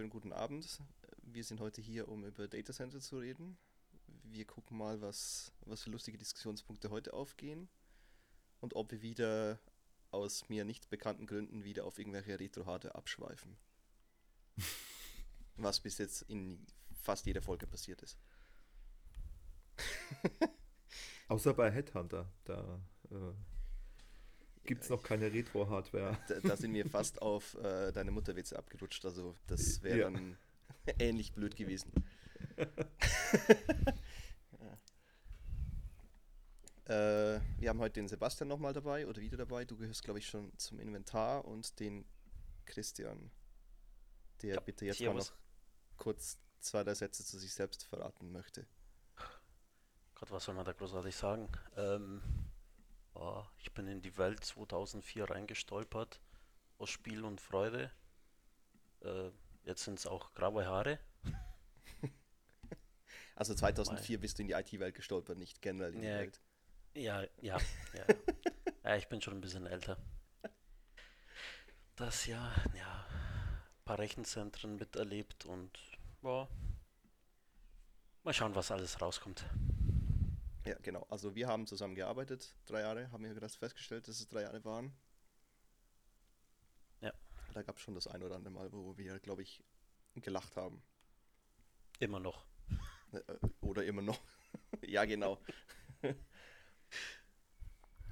schönen guten Abend. Wir sind heute hier, um über Data Center zu reden. Wir gucken mal, was, was für lustige Diskussionspunkte heute aufgehen und ob wir wieder aus mir nicht bekannten Gründen wieder auf irgendwelche Retro-Hardware abschweifen. was bis jetzt in fast jeder Folge passiert ist. Außer bei Headhunter, da äh, gibt es noch keine Retro-Hardware. Da, da, sind wir fast auf äh, deine Mutterwitze abgerutscht, also das wäre ja. dann ähnlich blöd gewesen. ja. äh, wir haben heute den Sebastian nochmal dabei oder wieder dabei. Du gehörst, glaube ich, schon zum Inventar und den Christian, der ja, bitte jetzt mal noch kurz zwei, drei Sätze zu sich selbst verraten möchte. Gott, was soll man da großartig sagen? Ähm, oh, ich bin in die Welt 2004 reingestolpert, aus Spiel und Freude. Äh, jetzt sind es auch graue Haare. Also 2004 Weil, bist du in die IT-Welt gestolpert, nicht generell in die Welt. Ja, ja, ja. ja, ich bin schon ein bisschen älter. Das Jahr, ja, ein paar Rechenzentren miterlebt und ja, mal schauen, was alles rauskommt. Ja, genau. Also wir haben zusammen gearbeitet, drei Jahre, haben wir gerade festgestellt, dass es drei Jahre waren. Ja. Da gab es schon das ein oder andere Mal, wo wir, glaube ich, gelacht haben. Immer noch. Äh, äh, oder immer noch. ja, genau.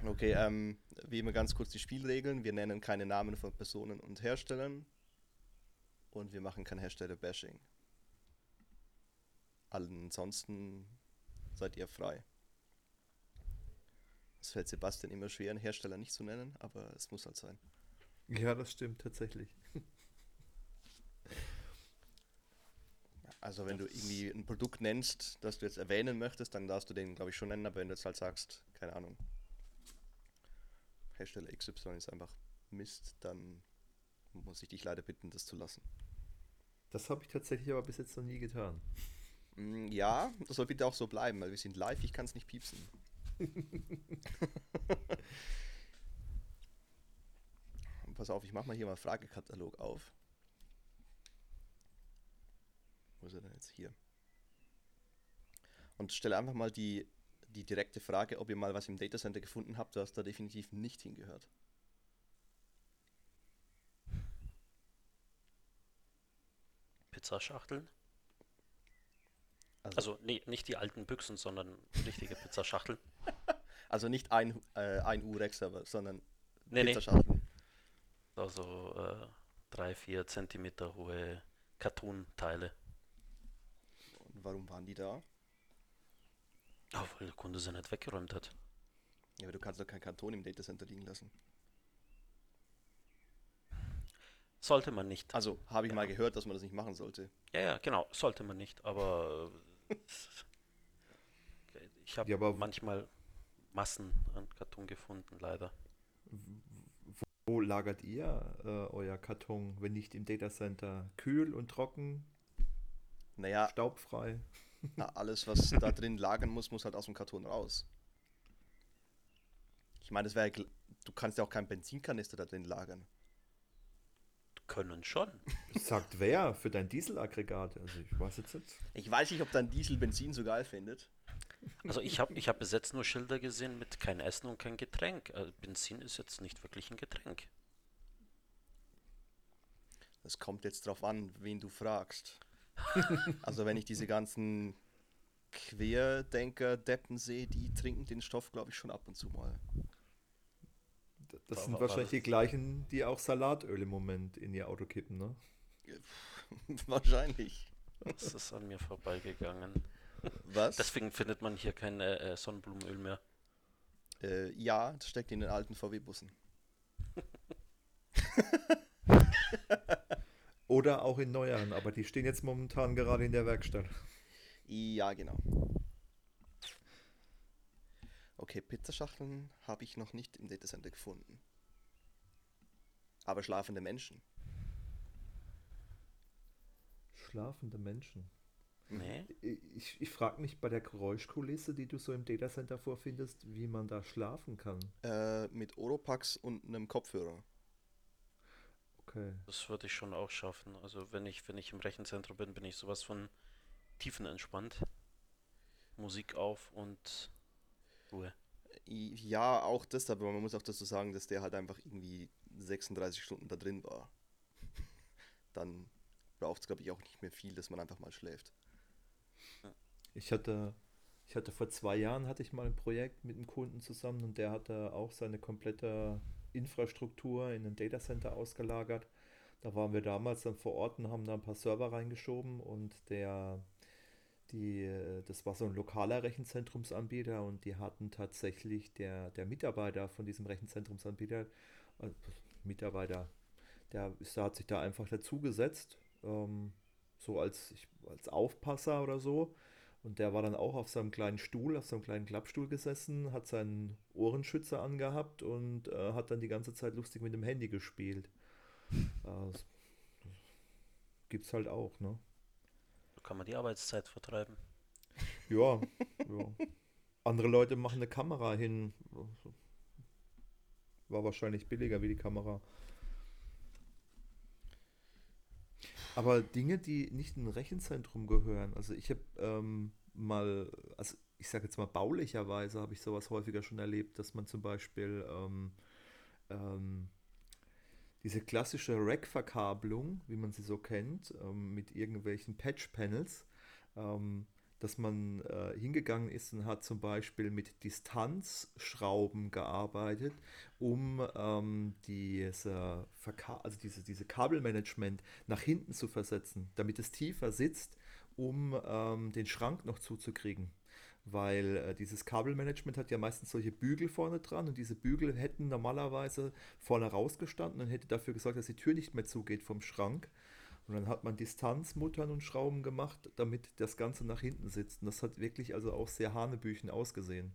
okay, ähm, wie immer ganz kurz die Spielregeln. Wir nennen keine Namen von Personen und Herstellern. Und wir machen kein Hersteller-Bashing. Ansonsten seid ihr frei. Es fällt Sebastian immer schwer, einen Hersteller nicht zu nennen, aber es muss halt sein. Ja, das stimmt tatsächlich. Also wenn du irgendwie ein Produkt nennst, das du jetzt erwähnen möchtest, dann darfst du den, glaube ich, schon nennen, aber wenn du jetzt halt sagst, keine Ahnung, Hersteller XY ist einfach Mist, dann muss ich dich leider bitten, das zu lassen. Das habe ich tatsächlich aber bis jetzt noch nie getan. Mm, ja, das soll bitte auch so bleiben, weil wir sind live, ich kann es nicht piepsen. Pass auf, ich mache mal hier mal Fragekatalog auf. Wo ist er denn jetzt hier? Und stelle einfach mal die, die direkte Frage, ob ihr mal was im Datacenter gefunden habt, was da definitiv nicht hingehört. Pizzaschachteln? Also, also nee, nicht die alten Büchsen, sondern richtige Pizzaschachteln. also nicht ein, äh, ein Urex-Server, sondern nee, Pizzaschachteln. Nee. Also äh, drei, vier Zentimeter hohe Cartoon-Teile. Und warum waren die da? Oh, weil der Kunde sie nicht weggeräumt hat. Ja, aber du kannst doch kein Karton im Datacenter liegen lassen. Sollte man nicht. Also, habe ich ja. mal gehört, dass man das nicht machen sollte. Ja, ja, genau, sollte man nicht, aber ich habe ja, manchmal Massen an Karton gefunden, leider. Wo lagert ihr äh, euer Karton, wenn nicht im Datacenter? Kühl und trocken? Naja. Staubfrei? Na, alles, was da drin lagern muss, muss halt aus dem Karton raus. Ich meine, das wäre, du kannst ja auch keinen Benzinkanister da drin lagern können schon. Sagt wer für dein Dieselaggregat? Also ich weiß jetzt nicht. Ich weiß nicht, ob dein Diesel Benzin so geil findet. Also ich habe ich hab bis jetzt nur Schilder gesehen mit kein Essen und kein Getränk. Also Benzin ist jetzt nicht wirklich ein Getränk. Das kommt jetzt drauf an, wen du fragst. also wenn ich diese ganzen Querdenker, Deppen sehe, die trinken den Stoff, glaube ich, schon ab und zu mal. Das sind wahrscheinlich die gleichen, die auch Salatöl im Moment in ihr Auto kippen, ne? wahrscheinlich. Das ist an mir vorbeigegangen. Was? Deswegen findet man hier kein äh, Sonnenblumenöl mehr. Äh, ja, das steckt in den alten VW-Bussen. Oder auch in neueren, aber die stehen jetzt momentan gerade in der Werkstatt. Ja, genau. Okay, Pizzaschachteln habe ich noch nicht im Datacenter gefunden. Aber schlafende Menschen. Schlafende Menschen. Nee. Ich, ich frage mich bei der Geräuschkulisse, die du so im Datacenter vorfindest, wie man da schlafen kann. Äh, mit Oropax und einem Kopfhörer. Okay. Das würde ich schon auch schaffen. Also wenn ich, wenn ich im Rechenzentrum bin, bin ich sowas von tiefenentspannt. Musik auf und Ruhe. Ja, auch das, aber man muss auch dazu sagen, dass der halt einfach irgendwie 36 Stunden da drin war. Dann braucht es, glaube ich, auch nicht mehr viel, dass man einfach mal schläft. Ich hatte, ich hatte vor zwei Jahren hatte ich mal ein Projekt mit einem Kunden zusammen und der hatte auch seine komplette Infrastruktur in ein Datacenter ausgelagert. Da waren wir damals dann vor Ort und haben da ein paar Server reingeschoben und der, die, äh, das war so ein lokaler Rechenzentrumsanbieter und die hatten tatsächlich der, der Mitarbeiter von diesem Rechenzentrumsanbieter, äh, Mitarbeiter, der ist, der hat sich da einfach dazugesetzt, ähm, so als, ich, als Aufpasser oder so. Und der war dann auch auf seinem kleinen Stuhl, auf seinem kleinen Klappstuhl gesessen, hat seinen Ohrenschützer angehabt und äh, hat dann die ganze Zeit lustig mit dem Handy gespielt. Äh, das gibt's halt auch, ne? Kann man die Arbeitszeit vertreiben. Ja, ja. Andere Leute machen eine Kamera hin. War wahrscheinlich billiger wie die Kamera. Aber Dinge, die nicht in ein Rechenzentrum gehören, also ich habe ähm, mal, also ich sage jetzt mal baulicherweise, habe ich sowas häufiger schon erlebt, dass man zum Beispiel ähm, ähm, diese klassische Rack-Verkabelung, wie man sie so kennt, ähm, mit irgendwelchen Patch-Panels, ähm, dass man äh, hingegangen ist und hat zum Beispiel mit Distanzschrauben gearbeitet, um ähm, diese, also diese, diese Kabelmanagement nach hinten zu versetzen, damit es tiefer sitzt, um ähm, den Schrank noch zuzukriegen. Weil äh, dieses Kabelmanagement hat ja meistens solche Bügel vorne dran und diese Bügel hätten normalerweise vorne rausgestanden und hätte dafür gesorgt, dass die Tür nicht mehr zugeht vom Schrank. Und dann hat man Distanzmuttern und Schrauben gemacht, damit das Ganze nach hinten sitzt. Und das hat wirklich also auch sehr hanebüchen ausgesehen.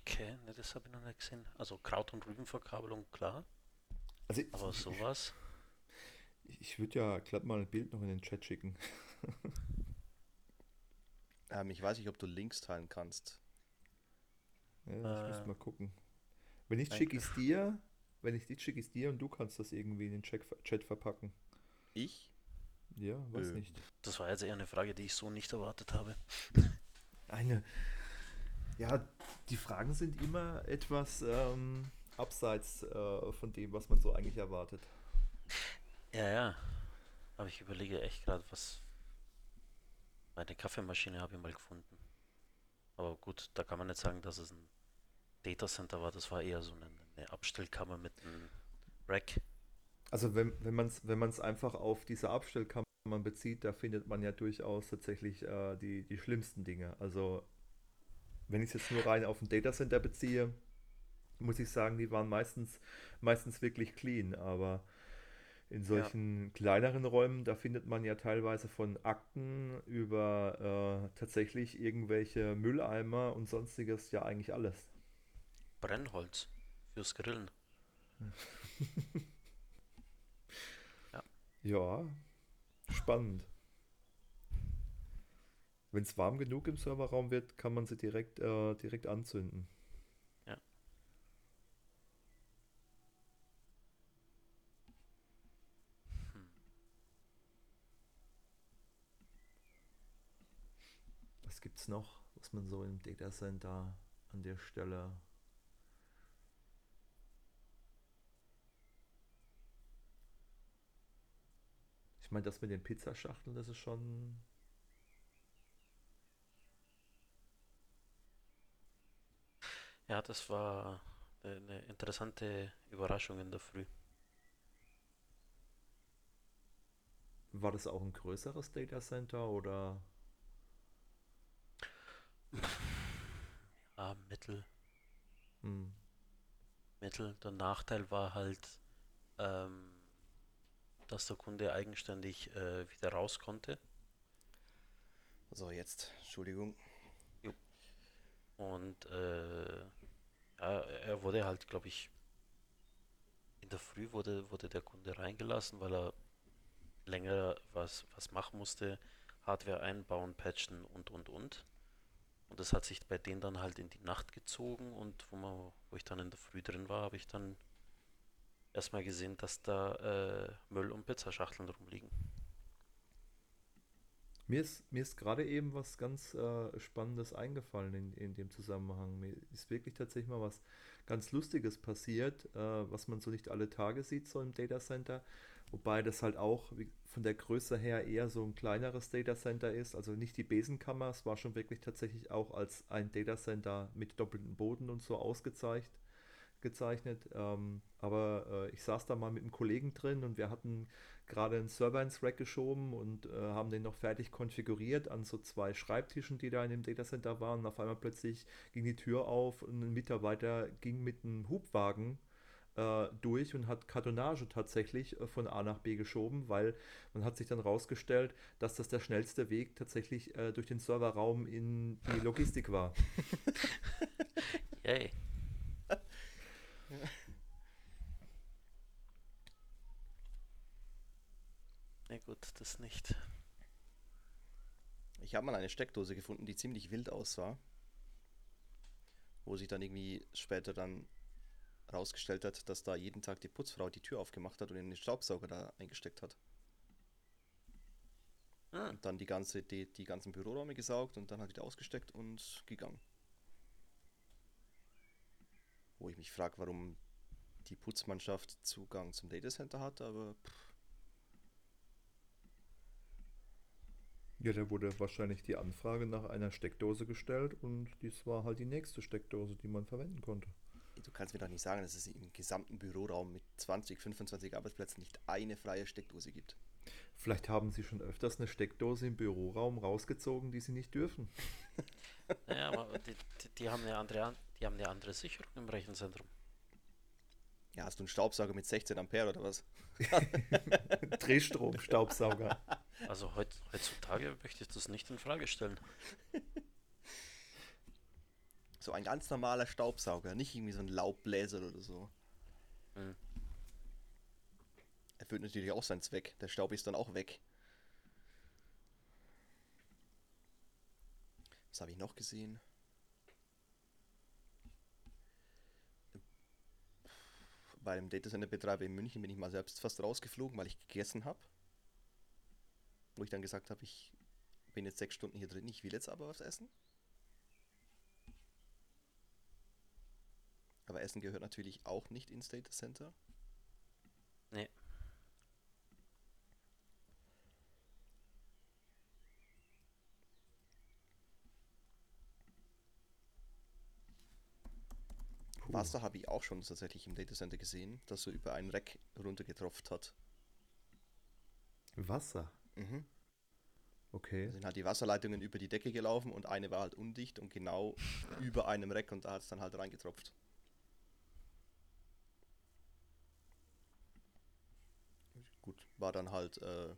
Okay, ne, das habe ich noch nicht gesehen. Also Kraut- und Rübenverkabelung, klar. Also Aber sowas. Ich, ich würde ja glatt mal ein Bild noch in den Chat schicken. Ähm, ich weiß nicht, ob du Links teilen kannst. Ja, ich muss Äh, mal gucken. Wenn nicht, Nein. schicke ich es dir. Wenn ich nicht, schicke ich es dir und du kannst das irgendwie in den Chat, Chat verpacken. Ich? Ja, weiß Äh. nicht. Das war jetzt eher eine Frage, die ich so nicht erwartet habe. Eine. Ja, die Fragen sind immer etwas ähm, abseits äh, von dem, was man so eigentlich erwartet. Ja, ja. Aber ich überlege echt gerade, was. Meine Kaffeemaschine habe ich mal gefunden. Aber gut, da kann man nicht sagen, dass es ein Datacenter war. Das war eher so eine, eine Abstellkammer mit einem Rack. Also wenn, wenn man es wenn man's einfach auf diese Abstellkammern bezieht, da findet man ja durchaus tatsächlich äh, die, die schlimmsten Dinge. Also wenn ich es jetzt nur rein auf ein Datacenter beziehe, muss ich sagen, die waren meistens, meistens wirklich clean, aber in solchen kleineren Räumen, da findet man ja teilweise von Akten über äh, tatsächlich irgendwelche Mülleimer und sonstiges ja eigentlich alles. Brennholz fürs Grillen. Ja, spannend. Wenn es warm genug im Serverraum wird, kann man sie direkt, äh, direkt anzünden. Was gibt's noch, was man so im Data Center an der Stelle Ich meine, das mit den Pizzaschachteln, das ist schon. Ja, das war eine interessante Überraschung in der Früh. War das auch ein größeres Data Center oder? Ja, Mittel, Hm. Mittel. Der Nachteil war halt, ähm, dass der Kunde eigenständig äh, wieder raus konnte. So, jetzt, Entschuldigung. Und äh, ja, er wurde halt, glaube ich, in der Früh wurde, wurde der Kunde reingelassen, weil er länger was, was machen musste, Hardware einbauen, patchen und und und. Und das hat sich bei denen dann halt in die Nacht gezogen und wo man, wo ich dann in der Früh drin war, habe ich dann erstmal gesehen, dass da äh, Müll und Pizzaschachteln rumliegen. Mir ist, mir ist gerade eben was ganz äh, Spannendes eingefallen in, in dem Zusammenhang. Mir ist wirklich tatsächlich mal was ganz Lustiges passiert, äh, was man so nicht alle Tage sieht, so im Data Center. Wobei das halt auch von der Größe her eher so ein kleineres Data Center ist. Also nicht die Besenkammer, es war schon wirklich tatsächlich auch als ein Data Center mit doppeltem Boden und so ausgezeichnet gezeichnet. Ähm, aber äh, ich saß da mal mit einem Kollegen drin und wir hatten gerade einen Server ins Rack geschoben und äh, haben den noch fertig konfiguriert an so zwei Schreibtischen, die da in dem Datacenter waren. Und auf einmal plötzlich ging die Tür auf und ein Mitarbeiter ging mit einem Hubwagen äh, durch und hat Kartonage tatsächlich äh, von A nach B geschoben, weil man hat sich dann rausgestellt, dass das der schnellste Weg tatsächlich äh, durch den Serverraum in die Logistik war. Yay. Na gut, das nicht. Ich habe mal eine Steckdose gefunden, die ziemlich wild aussah. Wo sich dann irgendwie später dann rausgestellt hat, dass da jeden Tag die Putzfrau die Tür aufgemacht hat und den Staubsauger da eingesteckt hat. Ah, Und dann die, ganze, die, die ganzen Büroräume gesaugt und dann hat wieder ausgesteckt und gegangen. Wo ich mich frage, warum die Putzmannschaft Zugang zum Datacenter hat, aber pff, Ja, da wurde wahrscheinlich die Anfrage nach einer Steckdose gestellt und dies war halt die nächste Steckdose, die man verwenden konnte. du kannst mir doch nicht sagen, dass es im gesamten Büroraum mit 20, 25 Arbeitsplätzen nicht eine freie Steckdose gibt. Vielleicht haben Sie schon öfters eine Steckdose im Büroraum rausgezogen, die Sie nicht dürfen. naja, aber die, die, die haben eine andere, An- die haben eine andere Sicherung im Rechenzentrum. Ja, hast du einen Staubsauger mit 16 Ampere oder was? Drehstrom, Staubsauger. Also heut, heutzutage möchte ich das nicht in Frage stellen. So ein ganz normaler Staubsauger, nicht irgendwie so ein Laubbläser oder so. Hm. Erfüllt natürlich auch seinen Zweck. Der Staub ist dann auch weg. Was habe ich noch gesehen? Bei dem Datacenter-Betreiber in München bin ich mal selbst fast rausgeflogen, weil ich gegessen habe. Wo ich dann gesagt habe, ich bin jetzt sechs Stunden hier drin, ich will jetzt aber was essen. Aber Essen gehört natürlich auch nicht ins Data Center. Nee. Wasser habe ich auch schon tatsächlich im Data Center gesehen, das so über einen Rack runtergetropft hat. Wasser. Mhm. Okay. Da sind halt die Wasserleitungen über die Decke gelaufen und eine war halt undicht und genau über einem Rack und da hat es dann halt reingetropft. Gut, war dann halt äh,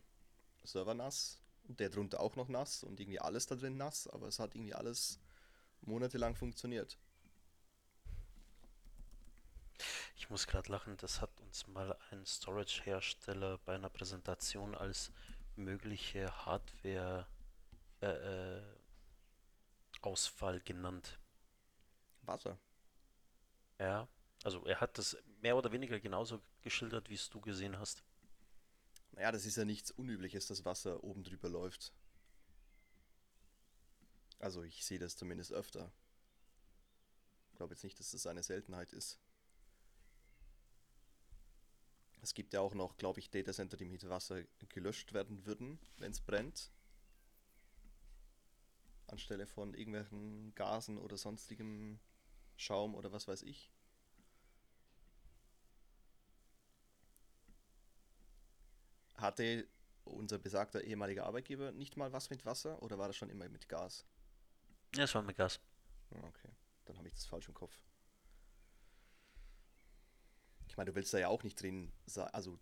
Server nass und der drunter auch noch nass und irgendwie alles da drin nass, aber es hat irgendwie alles monatelang funktioniert. Ich muss gerade lachen, das hat uns mal ein Storage-Hersteller bei einer Präsentation als mögliche Hardware äh, äh, genannt. Wasser. Ja, also er hat das mehr oder weniger genauso geschildert, wie es du gesehen hast. Naja, das ist ja nichts Unübliches, dass Wasser oben drüber läuft. Also ich sehe das zumindest öfter. Ich glaube jetzt nicht, dass das eine Seltenheit ist. Es gibt ja auch noch, glaube ich, Datacenter, die mit Wasser gelöscht werden würden, wenn es brennt. Anstelle von irgendwelchen Gasen oder sonstigem Schaum oder was weiß ich. Hatte unser besagter ehemaliger Arbeitgeber nicht mal was mit Wasser oder war das schon immer mit Gas? Ja, es war mit Gas. Ah, Okay, dann habe ich das falsch im Kopf. Meine, du willst da ja auch nicht drin sein. Also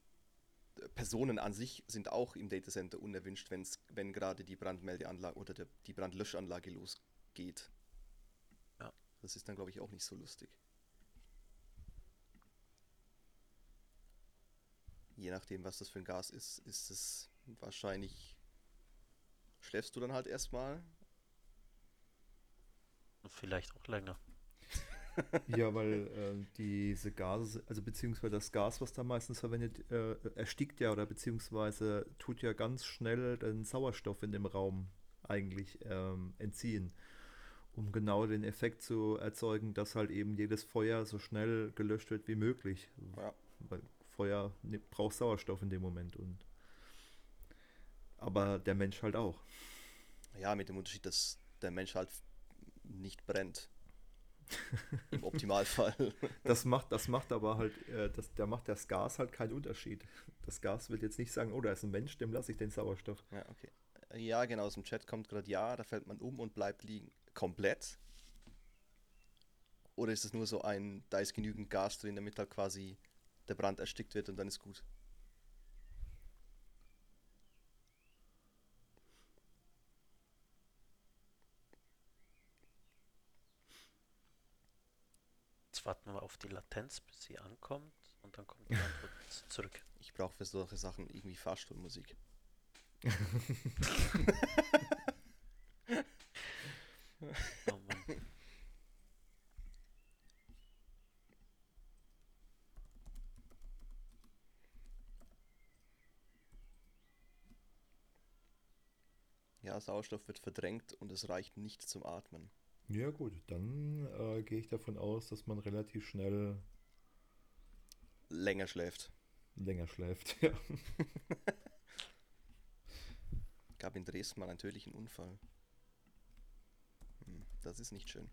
Personen an sich sind auch im Datacenter unerwünscht, wenn's, wenn gerade die Brandmeldeanlage oder der, die Brandlöschanlage losgeht. Ja. Das ist dann, glaube ich, auch nicht so lustig. Je nachdem, was das für ein Gas ist, ist es wahrscheinlich. Schläfst du dann halt erstmal vielleicht auch länger. Ja, weil äh, diese Gase, also beziehungsweise das Gas, was da meistens verwendet, äh, erstickt ja oder beziehungsweise tut ja ganz schnell den Sauerstoff in dem Raum eigentlich ähm, entziehen, um genau den Effekt zu erzeugen, dass halt eben jedes Feuer so schnell gelöscht wird wie möglich. Ja. Weil Feuer ne- braucht Sauerstoff in dem Moment und aber der Mensch halt auch. Ja, mit dem Unterschied, dass der Mensch halt nicht brennt. Im Optimalfall. Das macht, das macht aber halt, äh, das, da macht das Gas halt keinen Unterschied. Das Gas wird jetzt nicht sagen, oh, da ist ein Mensch, dem lasse ich den Sauerstoff. Ja, okay. Ja, genau, aus dem Chat kommt gerade ja, da fällt man um und bleibt liegen. Komplett? Oder ist es nur so ein, da ist genügend Gas drin, damit halt quasi der Brand erstickt wird und dann ist gut? Warten wir auf die Latenz, bis sie ankommt und dann kommt die Antwort zurück. Ich brauche für solche Sachen irgendwie Fahrstuhlmusik. Oh Mann. Ja, Sauerstoff wird verdrängt und es reicht nicht zum Atmen. Ja gut, dann äh, gehe ich davon aus, dass man relativ schnell Länger schläft. länger schläft. Ja. Gab in Dresden mal einen tödlichen Unfall. Hm, das ist nicht schön.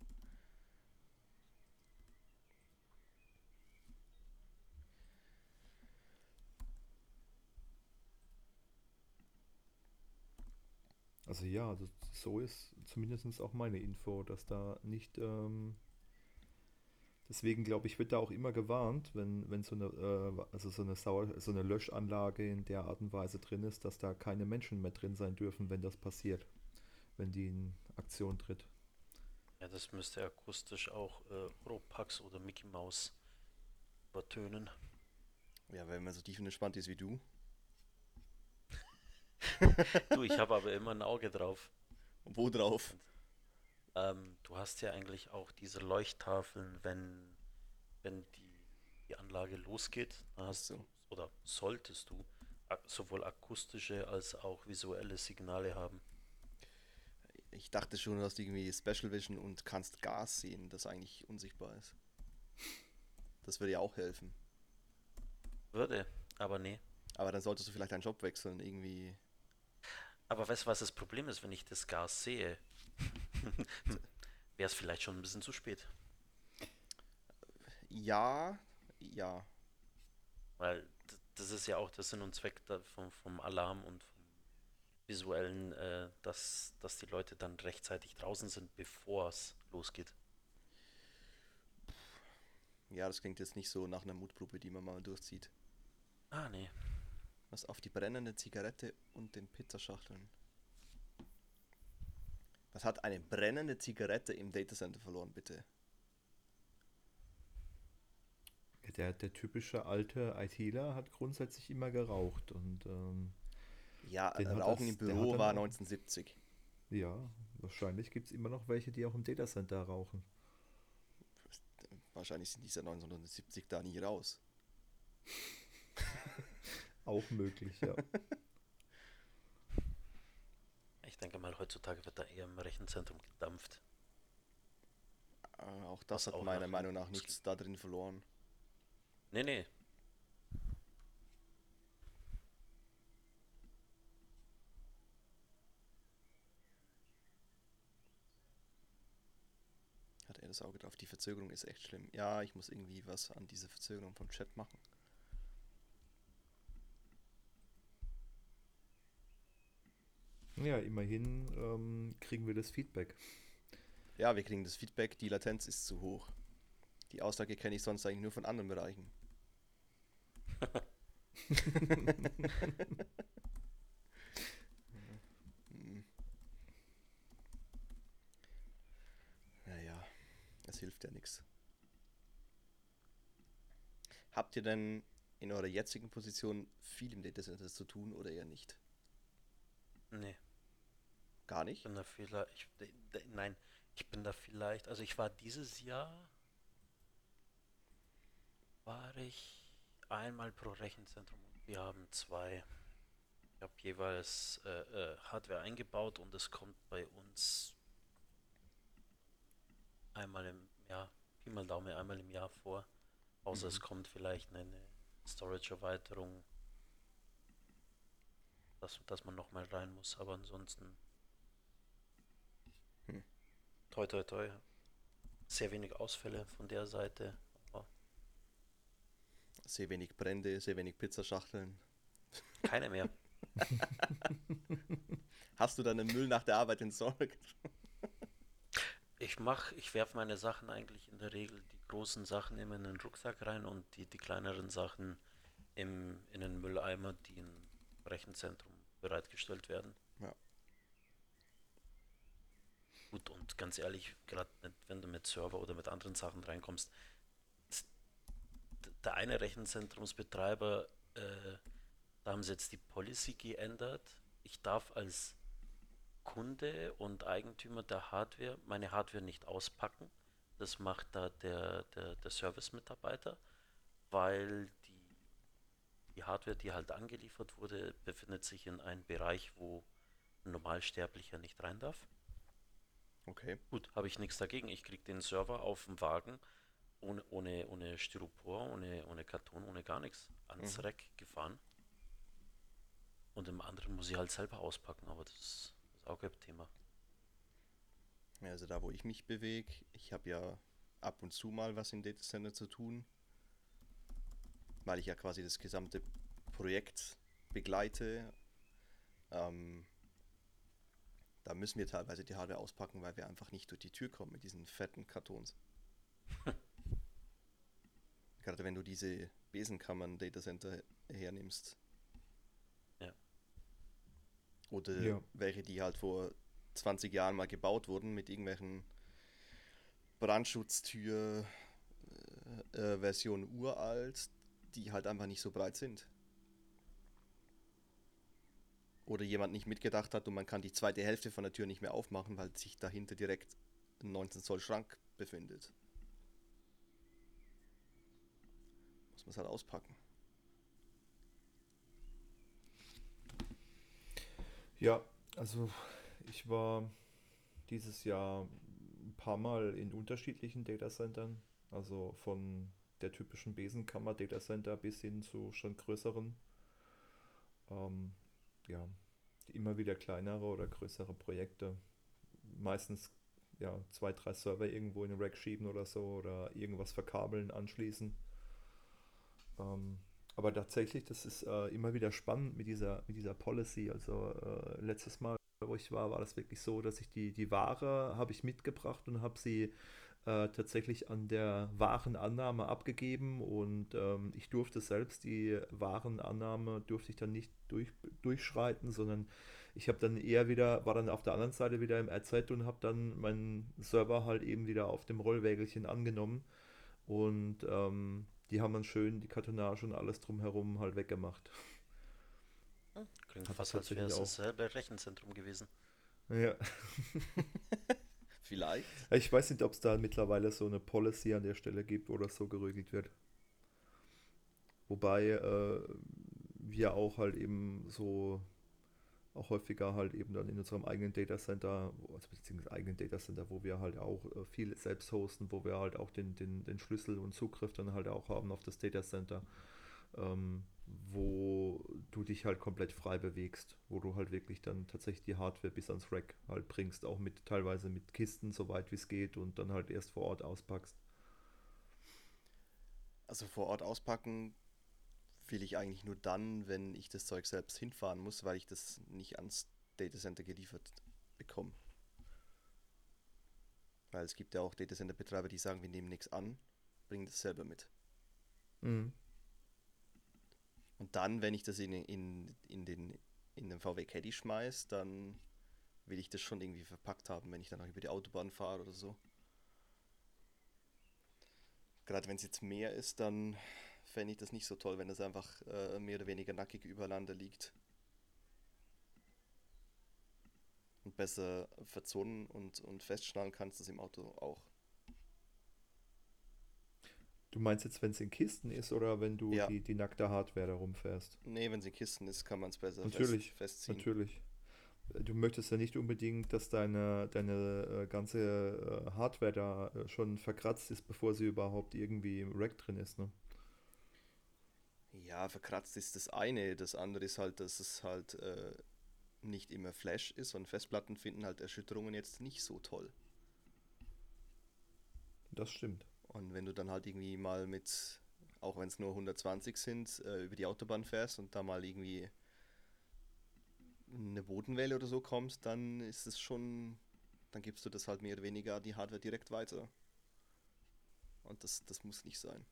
Also ja, also so ist zumindest auch meine Info, dass da nicht. Ähm, deswegen glaube ich, wird da auch immer gewarnt, wenn, wenn so eine, äh, also so eine Sauer, so eine Löschanlage in der Art und Weise drin ist, dass da keine Menschen mehr drin sein dürfen, wenn das passiert, wenn die in Aktion tritt. Ja, das müsste akustisch auch äh, Ropax oder Mickey Mouse übertönen. Ja, wenn man so tief entspannt ist wie du. Du, ich habe aber immer ein Auge drauf. Wo drauf? Ähm, du hast ja eigentlich auch diese Leuchttafeln, wenn, wenn die, die Anlage losgeht, dann hast So. du, oder solltest du, sowohl akustische als auch visuelle Signale haben. Ich dachte schon, du hast irgendwie Special Vision und kannst Gas sehen, das eigentlich unsichtbar ist. Das würde ja auch helfen. Würde, aber nee. Aber dann solltest du vielleicht deinen Job wechseln, irgendwie. Aber weißt du, was das Problem ist, wenn ich das Gas sehe? Wäre es vielleicht schon ein bisschen zu spät. Ja, ja. Weil das ist ja auch der Sinn und Zweck vom, vom Alarm und vom visuellen, äh, dass, dass die Leute dann rechtzeitig draußen sind, bevor es losgeht. Ja, das klingt jetzt nicht so nach einer Mutprobe, die man mal durchzieht. Ah, nee. Was auf die brennende Zigarette und den Pizzaschachteln. Was hat eine brennende Zigarette im Datacenter verloren, bitte? Der, der typische alte ITler hat grundsätzlich immer geraucht und ähm, Ja, Rauchen das- im Büro war auch- 1970. ja, wahrscheinlich gibt es immer noch welche, die auch im Datacenter rauchen. Wahrscheinlich sind die seit 1970 da nie raus. Auch möglich, ja. Ich denke mal, heutzutage wird da eher im Rechenzentrum gedampft. Äh, auch das Was hat auch meiner nach- Meinung nach nichts da drin verloren. Nee, nee. Hat er das Auge drauf. Die Verzögerung ist echt schlimm. Ja, ich muss irgendwie was an dieser Verzögerung vom Chat machen. Ja, immerhin ähm, kriegen wir das Feedback. Ja, wir kriegen das Feedback, die Latenz ist zu hoch. Die Aussage kenne ich sonst eigentlich nur von anderen Bereichen. Naja, es hilft ja nichts. Habt ihr denn in eurer jetzigen Position viel im Datacenter zu tun oder eher nicht? Nee. Gar Ich nicht? bin da vielleicht, ich, nein, ich bin da vielleicht, also ich war dieses Jahr eigentlich einmal pro Rechenzentrum. Wir haben zwei. Ich habe jeweils äh, äh, Hardware eingebaut und es kommt bei uns einmal im Jahr, Pi mal Daumen, einmal im Jahr vor. Außer es Mhm. kommt vielleicht eine Storage-Erweiterung, dass, dass man nochmal rein muss. Aber ansonsten. Toi toi toi, sehr wenig Ausfälle von der Seite. Aber Sehr wenig Brände, sehr wenig Pizzaschachteln. keine mehr. Hast du deinen Müll nach der Arbeit entsorgt? Ich mach, ich werfe meine Sachen eigentlich in der Regel, die großen Sachen immer in den Rucksack rein und die, die kleineren Sachen im, in den Mülleimer, die im Rechenzentrum bereitgestellt werden. Ja. Gut, und ganz ehrlich, gerade wenn du mit Server oder mit anderen Sachen reinkommst, der eine Rechenzentrumsbetreiber, äh, da haben sie jetzt die Policy geändert. Ich darf als Kunde und Eigentümer der Hardware meine Hardware nicht auspacken. Das macht da der, der, der Service-Mitarbeiter, weil die, die Hardware, die halt angeliefert wurde, befindet sich in einem Bereich, wo ein Normalsterblicher nicht rein darf. Okay. Gut, habe ich nichts dagegen. Ich kriege den Server auf dem Wagen ohne, ohne, ohne Styropor, ohne, ohne Karton, ohne gar nichts ans Mhm. Rack gefahren. Und im anderen muss ich halt selber auspacken, aber das ist, das ist auch kein Thema. Ja, Also da, wo ich mich bewege, ich habe ja ab und zu mal was im Datacenter zu tun, weil ich ja quasi das gesamte Projekt begleite. Ähm, da müssen wir teilweise die Hardware auspacken, weil wir einfach nicht durch die Tür kommen mit diesen fetten Kartons. Gerade wenn du diese Besenkammern Datacenter hernimmst. Ja. Oder Ja. welche, die halt vor 20 Jahren mal gebaut wurden mit irgendwelchen Brandschutztür äh, äh, Version uralt, die halt einfach nicht so breit sind. Oder jemand nicht mitgedacht hat und man kann die zweite Hälfte von der Tür nicht mehr aufmachen, weil sich dahinter direkt ein 19 Zoll Schrank befindet. Muss man es halt auspacken. Ja, also ich war dieses Jahr ein paar Mal in unterschiedlichen Datacentern, also von der typischen Besenkammer Datacenter bis hin zu schon größeren. Ähm, ja, immer wieder kleinere oder größere Projekte. Meistens ja, zwei, drei Server irgendwo in den Rack schieben oder so oder irgendwas verkabeln, anschließen. Ähm, aber tatsächlich, das ist äh, immer wieder spannend mit dieser, mit dieser Policy. Also äh, letztes Mal, wo ich war, war das wirklich so, dass ich die, die Ware habe ich mitgebracht und habe sie äh, tatsächlich an der Warenannahme abgegeben und ähm, ich durfte selbst die Warenannahme durfte ich dann nicht durch, durchschreiten, sondern ich habe dann eher wieder, war dann auf der anderen Seite wieder im RZ und habe dann meinen Server halt eben wieder auf dem Rollwägelchen angenommen und ähm, die haben dann schön die Kartonage und alles drumherum halt weggemacht. Klingt Hat fast, das als wäre es tatsächlich dasselbe Rechenzentrum gewesen. Ja. Vielleicht. Ich weiß nicht, ob es da mittlerweile so eine Policy an der Stelle gibt oder so geregelt wird. Wobei äh, wir auch halt eben so auch häufiger halt eben dann in unserem eigenen Datacenter, also beziehungsweise eigenen Datacenter, wo wir halt auch äh, viel selbst hosten, wo wir halt auch den, den, den Schlüssel und Zugriff dann halt auch haben auf das Datacenter, ähm, wo du dich halt komplett frei bewegst, wo du halt wirklich dann tatsächlich die Hardware bis ans Rack halt bringst, auch mit teilweise mit Kisten, soweit wie es geht und dann halt erst vor Ort auspackst. Also vor Ort auspacken will ich eigentlich nur dann, wenn ich das Zeug selbst hinfahren muss, weil ich das nicht ans Datacenter geliefert bekomme. Weil es gibt ja auch Datacenter-Betreiber, die sagen, wir nehmen nichts an, bringen das selber mit. Mhm. Und dann, wenn ich das in, in, in, den, in den VW Caddy schmeiß, dann will ich das schon irgendwie verpackt haben, wenn ich dann auch über die Autobahn fahre oder so. Gerade wenn es jetzt mehr ist, dann fände ich das nicht so toll, wenn das einfach äh, mehr oder weniger nackig übereinander liegt. Und besser verzonen und, und festschnallen kannst du es im Auto auch. Du meinst jetzt, wenn es in Kisten ist oder wenn du Ja. die, die nackte Hardware da rumfährst? Nee, wenn sie in Kisten ist, kann man es besser Natürlich, fest, festziehen. Natürlich. Du möchtest ja nicht unbedingt, dass deine, deine äh, ganze äh, Hardware da äh, schon verkratzt ist, bevor sie überhaupt irgendwie im Rack drin ist, ne? Ja, verkratzt ist das eine. Das andere ist halt, dass es halt äh, nicht immer Flash ist und Festplatten finden halt Erschütterungen jetzt nicht so toll. Das stimmt. Und wenn du dann halt irgendwie mal mit, auch wenn es nur 120 sind, äh, über die Autobahn fährst und da mal irgendwie eine Bodenwelle oder so kommst, dann ist es schon, dann gibst du das halt mehr oder weniger die Hardware direkt weiter. Und das, das muss nicht sein.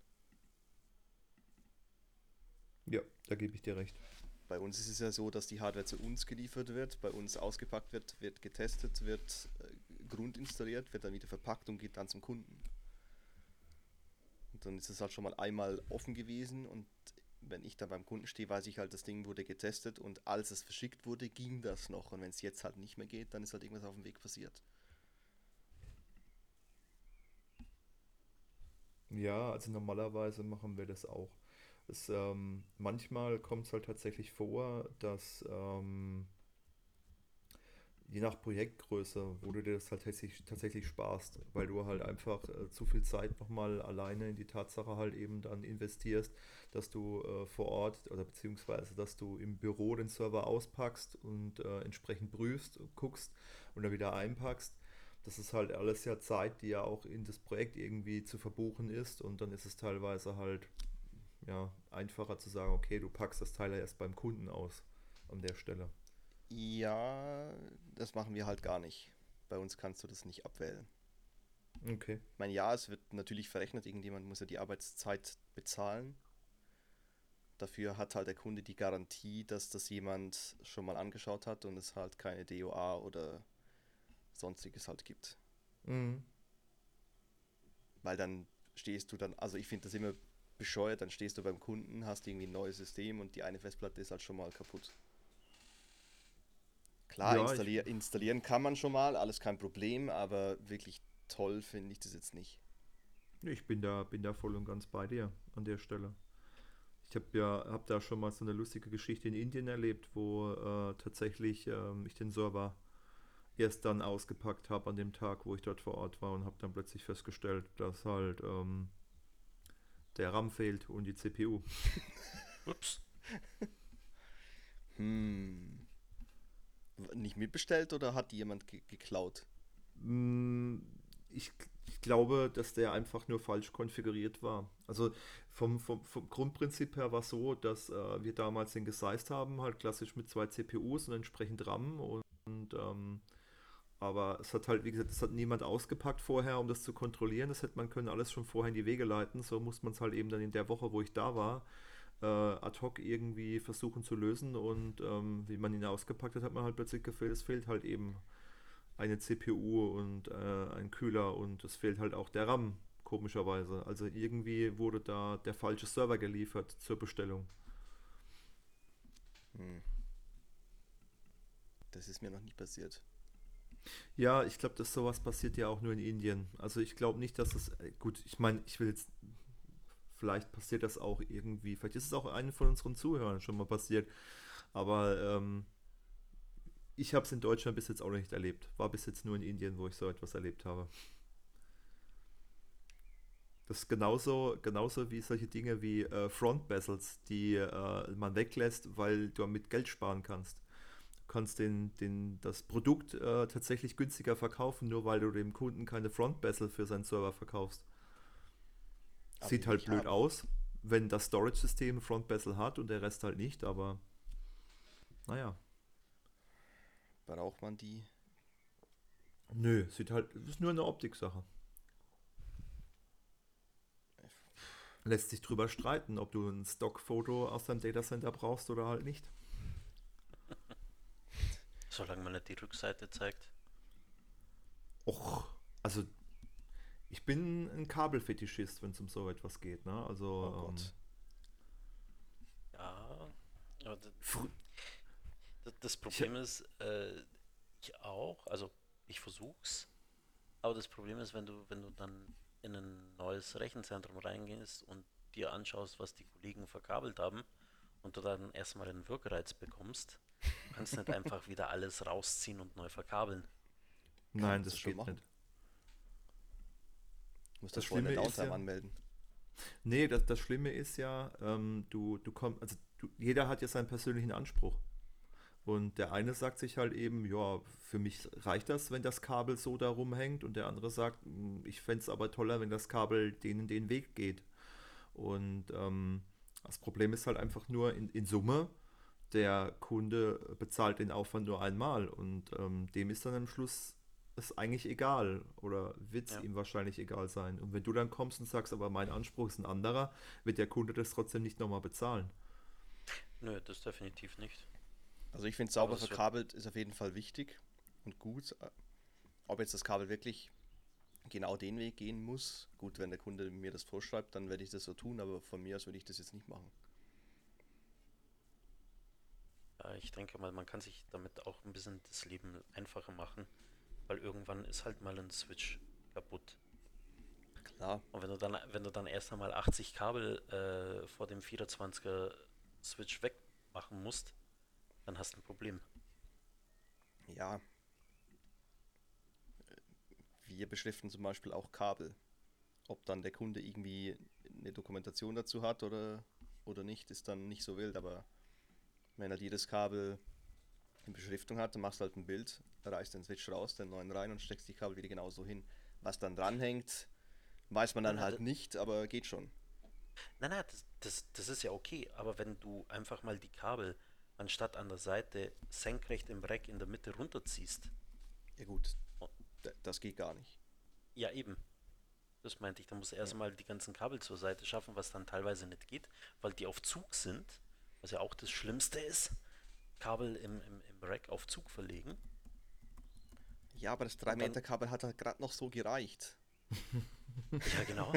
Ja, da gebe ich dir recht. Bei uns ist es ja so, dass die Hardware zu uns geliefert wird, bei uns ausgepackt wird, wird getestet, wird äh, grundinstalliert, wird dann wieder verpackt und geht dann zum Kunden. Und dann ist es halt schon mal einmal offen gewesen und wenn ich da beim Kunden stehe, weiß ich halt, das Ding wurde getestet und als es verschickt wurde, ging das noch. Und wenn es jetzt halt nicht mehr geht, dann ist halt irgendwas auf dem Weg passiert. Ja, also normalerweise machen wir das auch. Es, ähm, manchmal kommt es halt tatsächlich vor, dass ähm, je nach Projektgröße, wo du dir das halt tatsächlich, tatsächlich sparst, weil du halt einfach äh, zu viel Zeit nochmal alleine in die Tatsache halt eben dann investierst, dass du äh, vor Ort oder beziehungsweise dass du im Büro den Server auspackst und äh, entsprechend prüfst, guckst und dann wieder einpackst. Das ist halt alles ja Zeit, die ja auch in das Projekt irgendwie zu verbuchen ist und dann ist es teilweise halt ja, einfacher zu sagen, okay, du packst das Teil erst beim Kunden aus an der Stelle. Ja, das machen wir halt gar nicht. Bei uns kannst du das nicht abwählen. Okay. Ich meine, ja, es wird natürlich verrechnet, irgendjemand muss ja die Arbeitszeit bezahlen. Dafür hat halt der Kunde die Garantie, dass das jemand schon mal angeschaut hat und es halt keine DOA oder sonstiges halt gibt. Mhm. Weil dann stehst du dann, also ich finde das immer bescheuert, dann stehst du beim Kunden, hast irgendwie ein neues System und die eine Festplatte ist halt schon mal kaputt. Klar, Ja, installier installieren kann man schon mal, alles kein Problem, aber wirklich toll finde ich das jetzt nicht. Ich bin da, bin da voll und ganz bei dir an der Stelle. Ich habe ja, habe da schon mal so eine lustige Geschichte in Indien erlebt, wo äh, tatsächlich ähm, ich den Server erst dann ausgepackt habe an dem Tag, wo ich dort vor Ort war und habe dann plötzlich festgestellt, dass halt ähm, der RAM fehlt und die CPU. Ups. Hm. Nicht mitbestellt oder hat die jemand ge geklaut? Mm, Ich, ich glaube, dass der einfach nur falsch konfiguriert war. Also vom, vom, vom Grundprinzip her war es so, dass äh, wir damals den gesized haben, halt klassisch mit zwei CPUs und entsprechend RAM und, und ähm, aber es hat halt, wie gesagt, das hat niemand ausgepackt vorher, um das zu kontrollieren. Das hätte man können alles schon vorher in die Wege leiten. So muss man es halt eben dann in der Woche, wo ich da war, äh, ad hoc irgendwie versuchen zu lösen. Und ähm, wie man ihn ausgepackt hat, hat man halt plötzlich gefehlt, es fehlt halt eben eine CPU und äh, ein Kühler und es fehlt halt auch der RAM, komischerweise. Also irgendwie wurde da der falsche Server geliefert zur Bestellung. Hm. Das ist mir noch nie passiert. Ja, ich glaube, dass sowas passiert ja auch nur in Indien. Also ich glaube nicht, dass es, äh, gut, ich meine, ich will jetzt, vielleicht passiert das auch irgendwie, vielleicht ist es auch einem von unseren Zuhörern schon mal passiert, aber ähm, ich habe es in Deutschland bis jetzt auch noch nicht erlebt. War bis jetzt nur in Indien, wo ich so etwas erlebt habe. Das ist genauso, genauso wie solche Dinge wie äh, Front Bezels, die äh, man weglässt, weil du damit Geld sparen kannst. Kannst den, den, das Produkt äh, tatsächlich günstiger verkaufen, nur weil du dem Kunden keine Front Bezel für seinen Server verkaufst. Aber Sieht halt blöd haben. aus, wenn das Storage-System Front Bezel hat und der Rest halt nicht, aber naja. Braucht man die? Nö, sieht halt, ist nur eine Optiksache. Lässt sich drüber streiten, ob du ein Stockfoto aus deinem Datacenter brauchst oder halt nicht. Solange man nicht die Rückseite zeigt. Och, also ich bin ein Kabelfetischist, wenn es um so etwas geht, ne? Also Oh ähm. Ja, aber d- frü- d- das Problem ist, äh, ich auch, also ich versuch's, aber das Problem ist, wenn du, wenn du dann in ein neues Rechenzentrum reingehst und dir anschaust, was die Kollegen verkabelt haben und du dann erstmal einen Wirkreiz bekommst, kannst nicht einfach wieder alles rausziehen und neu verkabeln. Nein, das, das geht nicht. Du musst das, das Schlimme ist ja, anmelden. Nee, das, das Schlimme ist ja, ähm, du, du kommst, also du, jeder hat ja seinen persönlichen Anspruch. Und der eine sagt sich halt eben, ja, für mich reicht das, wenn das Kabel so da rumhängt. Und der andere sagt, hm, ich fände es aber toller, wenn das Kabel denen den Weg geht. Und ähm, das Problem ist halt einfach nur in, in Summe, der Kunde bezahlt den Aufwand nur einmal und ähm, dem ist dann am Schluss es eigentlich egal oder wird es ja. ihm wahrscheinlich egal sein. Und wenn du dann kommst und sagst, aber mein Anspruch ist ein anderer, wird der Kunde das trotzdem nicht nochmal bezahlen. Nö, das definitiv nicht. Also ich finde sauber verkabelt ist auf jeden Fall wichtig und gut. Ob jetzt das Kabel wirklich genau den Weg gehen muss, gut, wenn der Kunde mir das vorschreibt, dann werde ich das so tun, aber von mir aus würde ich das jetzt nicht machen. Ja, ich denke mal, man kann sich damit auch ein bisschen das Leben einfacher machen, weil irgendwann ist halt mal ein Switch kaputt. Klar. Und wenn du dann, wenn du dann erst einmal 80 Kabel äh, vor dem 24er Switch wegmachen musst, dann hast du ein Problem. Ja. Wir beschriften zum Beispiel auch Kabel. Ob dann der Kunde irgendwie eine Dokumentation dazu hat oder, oder nicht, ist dann nicht so wild, aber wenn er jedes Kabel in Beschriftung hat, dann machst du halt ein Bild, reißt den Switch raus, den neuen rein und steckst die Kabel wieder genauso hin. Was dann dranhängt, weiß man dann nein, halt nicht, aber geht schon. Nein, nein, das, das, das ist ja okay, aber wenn du einfach mal die Kabel anstatt an der Seite senkrecht im Rack in der Mitte runterziehst. Ja gut, das geht gar nicht. Ja eben. Das meinte ich, da muss erstmal ja. die ganzen Kabel zur Seite schaffen, was dann teilweise nicht geht, weil die auf Zug sind, was ja auch das Schlimmste ist. Kabel im, im, im Rack auf Zug verlegen. Ja, aber das 3 Meter Kabel hat halt gerade noch so gereicht. ja, genau.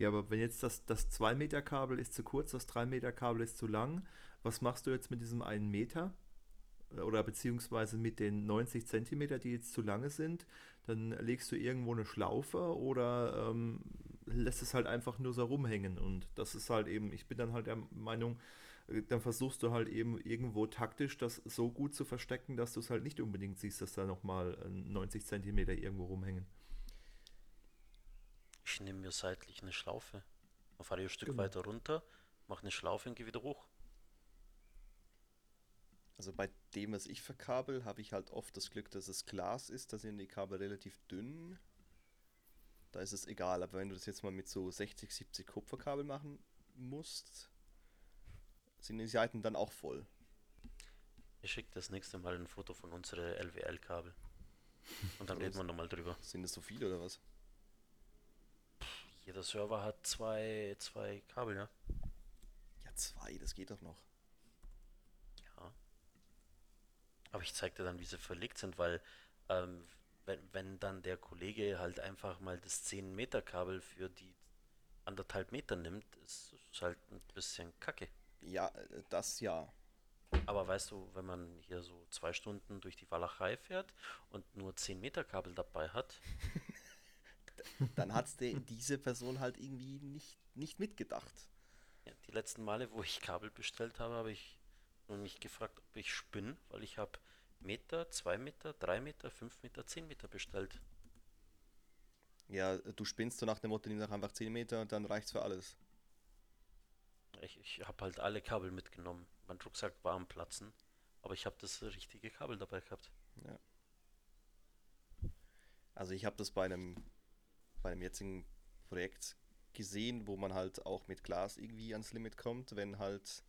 Ja, aber wenn jetzt das, das 2 Meter Kabel ist zu kurz, das 3 Meter Kabel ist zu lang, was machst du jetzt mit diesem einen Meter? Oder beziehungsweise mit den 90 Zentimeter, die jetzt zu lange sind, dann legst du irgendwo eine Schlaufe oder ähm, lässt es halt einfach nur so rumhängen. Und das ist halt eben, ich bin dann halt der Meinung, äh, dann versuchst du halt eben irgendwo taktisch das so gut zu verstecken, dass du es halt nicht unbedingt siehst, dass da nochmal 90 Zentimeter irgendwo rumhängen. Ich nehme mir seitlich eine Schlaufe. Fahre ich ein Stück genau. weiter runter, mache eine Schlaufe und gehe wieder hoch. Also bei dem, was ich verkabel, habe ich halt oft das Glück, dass es Glas ist. Da sind die Kabel relativ dünn. Da ist es egal. Aber wenn du das jetzt mal mit so 60, 70 Kupferkabel machen musst, sind die Seiten dann auch voll. Ich schicke das nächste Mal ein Foto von unseren LWL-Kabel. Und dann reden wir nochmal drüber. Sind das so viele oder was? Jeder Server hat zwei, zwei Kabel, ja? Ja, zwei, das geht doch noch. Ja. Aber ich zeig dir dann, wie sie verlegt sind, weil ähm, wenn, wenn dann der Kollege halt einfach mal das 10 Meter Kabel für die anderthalb Meter nimmt, ist es halt ein bisschen kacke. Ja, äh, das ja. Aber weißt du, wenn man hier so zwei Stunden durch die Walachei fährt und nur 10 Meter Kabel dabei hat, dann hat diese Person halt irgendwie nicht, nicht mitgedacht. Ja, die letzten Male, wo ich Kabel bestellt habe, habe ich mich gefragt, ob ich spinne, weil ich habe Meter, 2 Meter, 3 Meter, 5 Meter, 10 Meter bestellt. Ja, du spinnst so nach dem Motto, nimm doch einfach 10 Meter und dann reicht's für alles. Ich, ich habe halt alle Kabel mitgenommen. Mein Rucksack war am Platzen, aber ich habe das richtige Kabel dabei gehabt. Ja. Also ich habe das bei einem bei dem jetzigen Projekt gesehen, wo man halt auch mit Glas irgendwie ans Limit kommt, wenn halt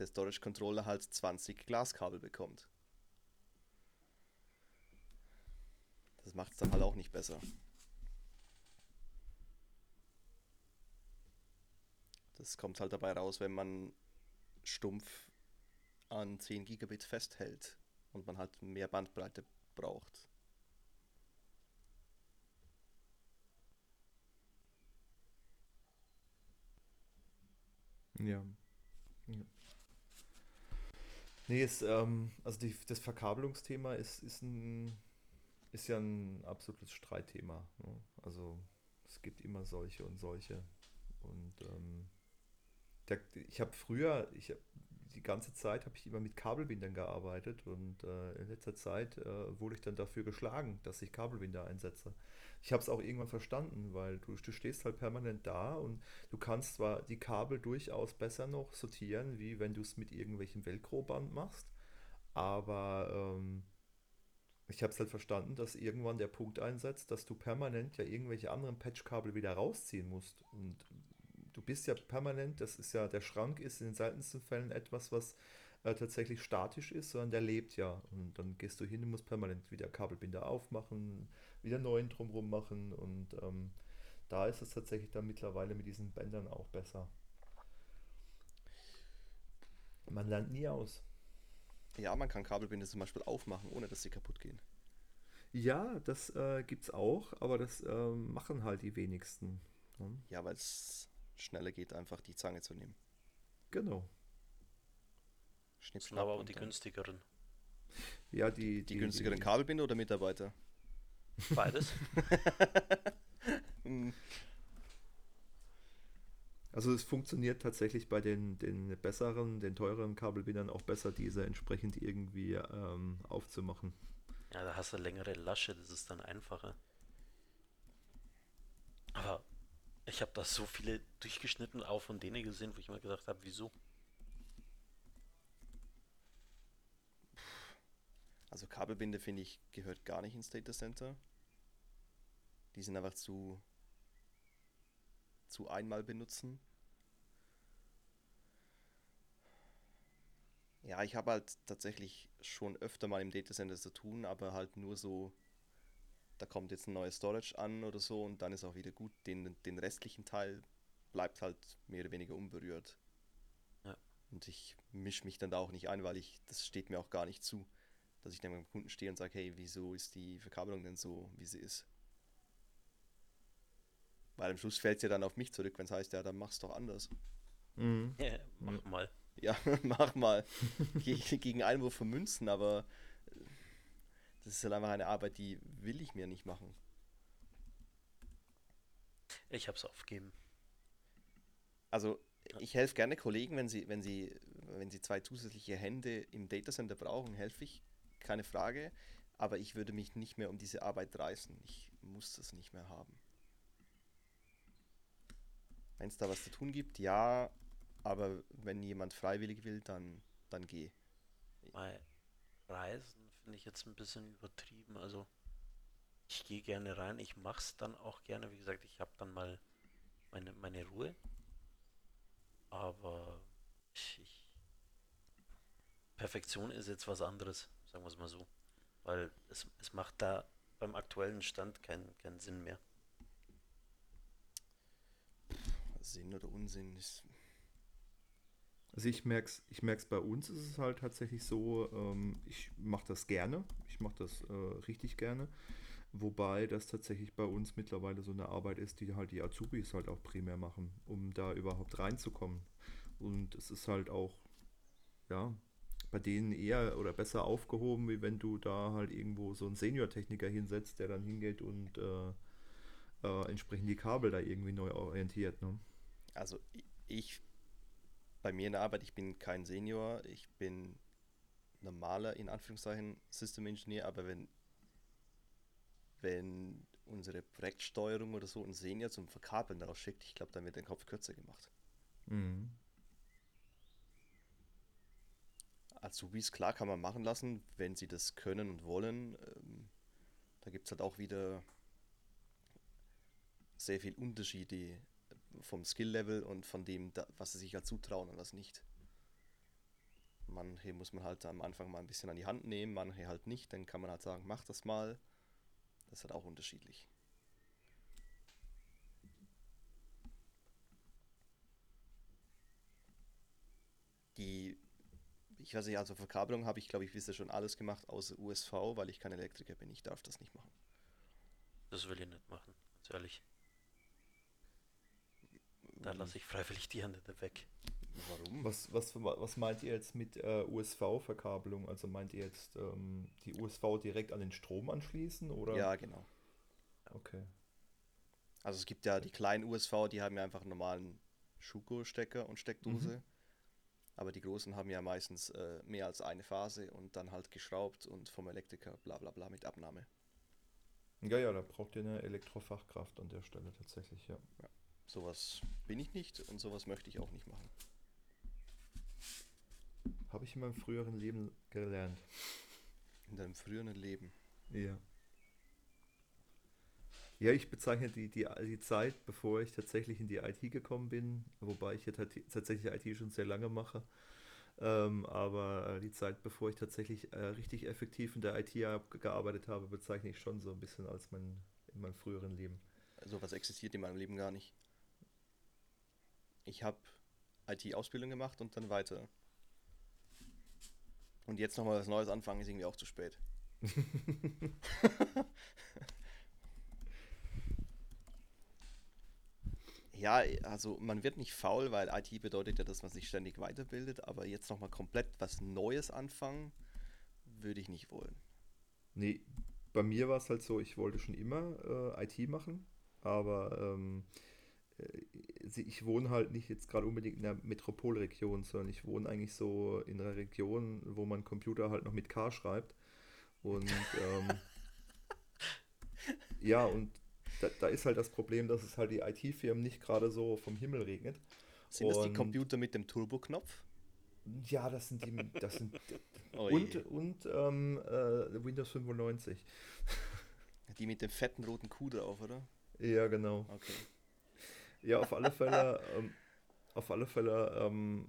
der Storage Controller halt 20 Glaskabel bekommt. Das macht es dann halt auch nicht besser. Das kommt halt dabei raus, wenn man stumpf an 10 Gigabit festhält und man halt mehr Bandbreite braucht. Ja. ja. Nee, es, ähm, also die, das Verkabelungsthema ist, ist, ein, ist ja ein absolutes Streitthema. Ne? Also es gibt immer solche und solche. Und ähm, der, ich habe früher, ich hab, die ganze Zeit habe ich immer mit Kabelbindern gearbeitet und äh, in letzter Zeit äh, wurde ich dann dafür geschlagen, dass ich Kabelbinder einsetze. Ich habe es auch irgendwann verstanden, weil du, du stehst halt permanent da und du kannst zwar die Kabel durchaus besser noch sortieren, wie wenn du es mit irgendwelchem Velcro-Band machst, aber ähm, ich habe es halt verstanden, dass irgendwann der Punkt einsetzt, dass du permanent ja irgendwelche anderen Patchkabel wieder rausziehen musst. Und du bist ja permanent, das ist ja, der Schrank ist in den seltensten Fällen etwas, was äh, tatsächlich statisch ist, sondern der lebt ja. Und dann gehst du hin und musst permanent wieder Kabelbinder aufmachen, wieder neuen drumherum machen. Und ähm, da ist es tatsächlich dann mittlerweile mit diesen Bändern auch besser. Man lernt nie aus. Ja, man kann Kabelbinder zum Beispiel aufmachen, ohne dass sie kaputt gehen. Ja, das äh, es auch, aber das äh, machen halt die wenigsten. Ne? Ja, weil es schneller geht, einfach die Zange zu nehmen. Genau. Schnipp, schnapp, aber auch die günstigeren. Ja, die, die, die günstigeren die, Kabelbinder oder Mitarbeiter? Beides. Also es funktioniert tatsächlich bei den, den besseren, den teureren Kabelbindern auch besser, diese entsprechend irgendwie ähm, aufzumachen. Ja, da hast du längere Lasche, das ist dann einfacher. Aber ich habe da so viele durchgeschnitten, auch von denen gesehen, wo ich mir gedacht habe, wieso? Also Kabelbinde finde ich gehört gar nicht ins Data Center. Die sind einfach zu zu einmal benutzen. Ja, ich habe halt tatsächlich schon öfter mal im Data Center zu tun, aber halt nur so, da kommt jetzt ein neues Storage an oder so und dann ist auch wieder gut. Den, den restlichen Teil bleibt halt mehr oder weniger unberührt. Ja. Und ich mische mich dann da auch nicht ein, weil ich, das steht mir auch gar nicht zu dass ich dann beim Kunden stehe und sage, hey, wieso ist die Verkabelung denn so, wie sie ist? Weil am Schluss fällt es ja dann auf mich zurück, wenn es heißt, ja, dann mach's doch anders. Mhm. Ja, mach mal. Ja, mach mal. gegen Einwurf von Münzen, aber das ist halt einfach eine Arbeit, die will ich mir nicht machen. Ich hab's aufgegeben. Also, ich helfe gerne Kollegen, wenn sie, wenn sie, wenn sie zwei zusätzliche Hände im Datacenter brauchen, helfe ich keine Frage, aber ich würde mich nicht mehr um diese Arbeit reißen. Ich muss das nicht mehr haben. Wenn es da was zu tun gibt, ja, aber wenn jemand freiwillig will, dann, dann geh. Bei Reisen finde ich jetzt ein bisschen übertrieben. Also ich gehe gerne rein, ich mache es dann auch gerne. Wie gesagt, ich habe dann mal meine, meine Ruhe. Aber ich, ich Perfektion ist jetzt was anderes sagen wir es mal so. Weil es, es macht da beim aktuellen Stand keinen keinen Sinn mehr. Sinn oder Unsinn ist. Also ich merke es ich merk's bei uns ist es halt tatsächlich so, ähm, ich mache das gerne, ich mache das äh, richtig gerne, wobei das tatsächlich bei uns mittlerweile so eine Arbeit ist, die halt die Azubis halt auch primär machen, um da überhaupt reinzukommen. Und es ist halt auch, ja, bei denen eher oder besser aufgehoben, wie wenn du da halt irgendwo so einen Senior-Techniker hinsetzt, der dann hingeht und äh, äh, entsprechend die Kabel da irgendwie neu orientiert. Ne? Also ich, bei mir in der Arbeit, ich bin kein Senior, ich bin normaler, in Anführungszeichen, System Engineer, aber wenn, wenn unsere Projektsteuerung oder so ein Senior zum Verkabeln rausschickt, ich glaube, dann wird der Kopf kürzer gemacht. Mhm. Azubis, klar, kann man machen lassen, wenn sie das können und wollen. Ähm, da gibt es halt auch wieder sehr viel Unterschiede vom Skill-Level und von dem, was sie sich halt zutrauen und was nicht. Manche muss man halt am Anfang mal ein bisschen an die Hand nehmen, manche halt nicht. Dann kann man halt sagen, mach das mal. Das ist halt auch unterschiedlich. Die ich weiß nicht, also Verkabelung habe ich, glaube ich, bisher schon alles gemacht, außer USV, weil ich kein Elektriker bin. Ich darf das nicht machen. Das will ich nicht machen, ganz ehrlich. Da lasse ich freiwillig die Hände weg. Warum? Was, was, was meint ihr jetzt mit äh, USV-Verkabelung? Also meint ihr jetzt ähm, die USV direkt an den Strom anschließen oder? Ja, genau. Okay. Also es gibt ja die kleinen USV, die haben ja einfach einen normalen Schuko-Stecker und Steckdose. Mhm. Aber die großen haben ja meistens äh, mehr als eine Phase und dann halt geschraubt und vom Elektriker bla bla bla mit Abnahme. Ja, ja, da braucht ihr eine Elektrofachkraft an der Stelle tatsächlich, ja. Sowas bin ich nicht und sowas möchte ich auch nicht machen. Habe ich in meinem früheren Leben gelernt. In deinem früheren Leben. Ja. Ja, ich bezeichne die, die, die Zeit, bevor ich tatsächlich in die IT gekommen bin, wobei ich ja tat- tatsächlich IT schon sehr lange mache, ähm, aber äh, die Zeit, bevor ich tatsächlich äh, richtig effektiv in der IT gearbeitet habe, bezeichne ich schon so ein bisschen als mein, in meinem früheren Leben. Sowas existiert in meinem Leben gar nicht. Ich habe IT-Ausbildung gemacht und dann weiter. Und jetzt nochmal was Neues anfangen ist irgendwie auch zu spät. Ja, also man wird nicht faul, weil IT bedeutet ja, dass man sich ständig weiterbildet, aber jetzt nochmal komplett was Neues anfangen, würde ich nicht wollen. Nee, bei mir war es halt so, ich wollte schon immer äh, IT machen, aber ähm, äh, ich wohne halt nicht jetzt gerade unbedingt in der Metropolregion, sondern ich wohne eigentlich so in einer Region, wo man Computer halt noch mit K schreibt. Und ähm, ja, und da, da ist halt das Problem, dass es halt die IT-Firmen nicht gerade so vom Himmel regnet. Sind das die Und- Computer mit dem Turbo-Knopf? Ja, das sind die, das sind Oh und, und ähm, äh, Windows 95. Die mit dem fetten roten Kuh drauf, oder? Ja, genau. Okay. Ja, auf alle Fälle, ähm, auf alle Fälle ähm,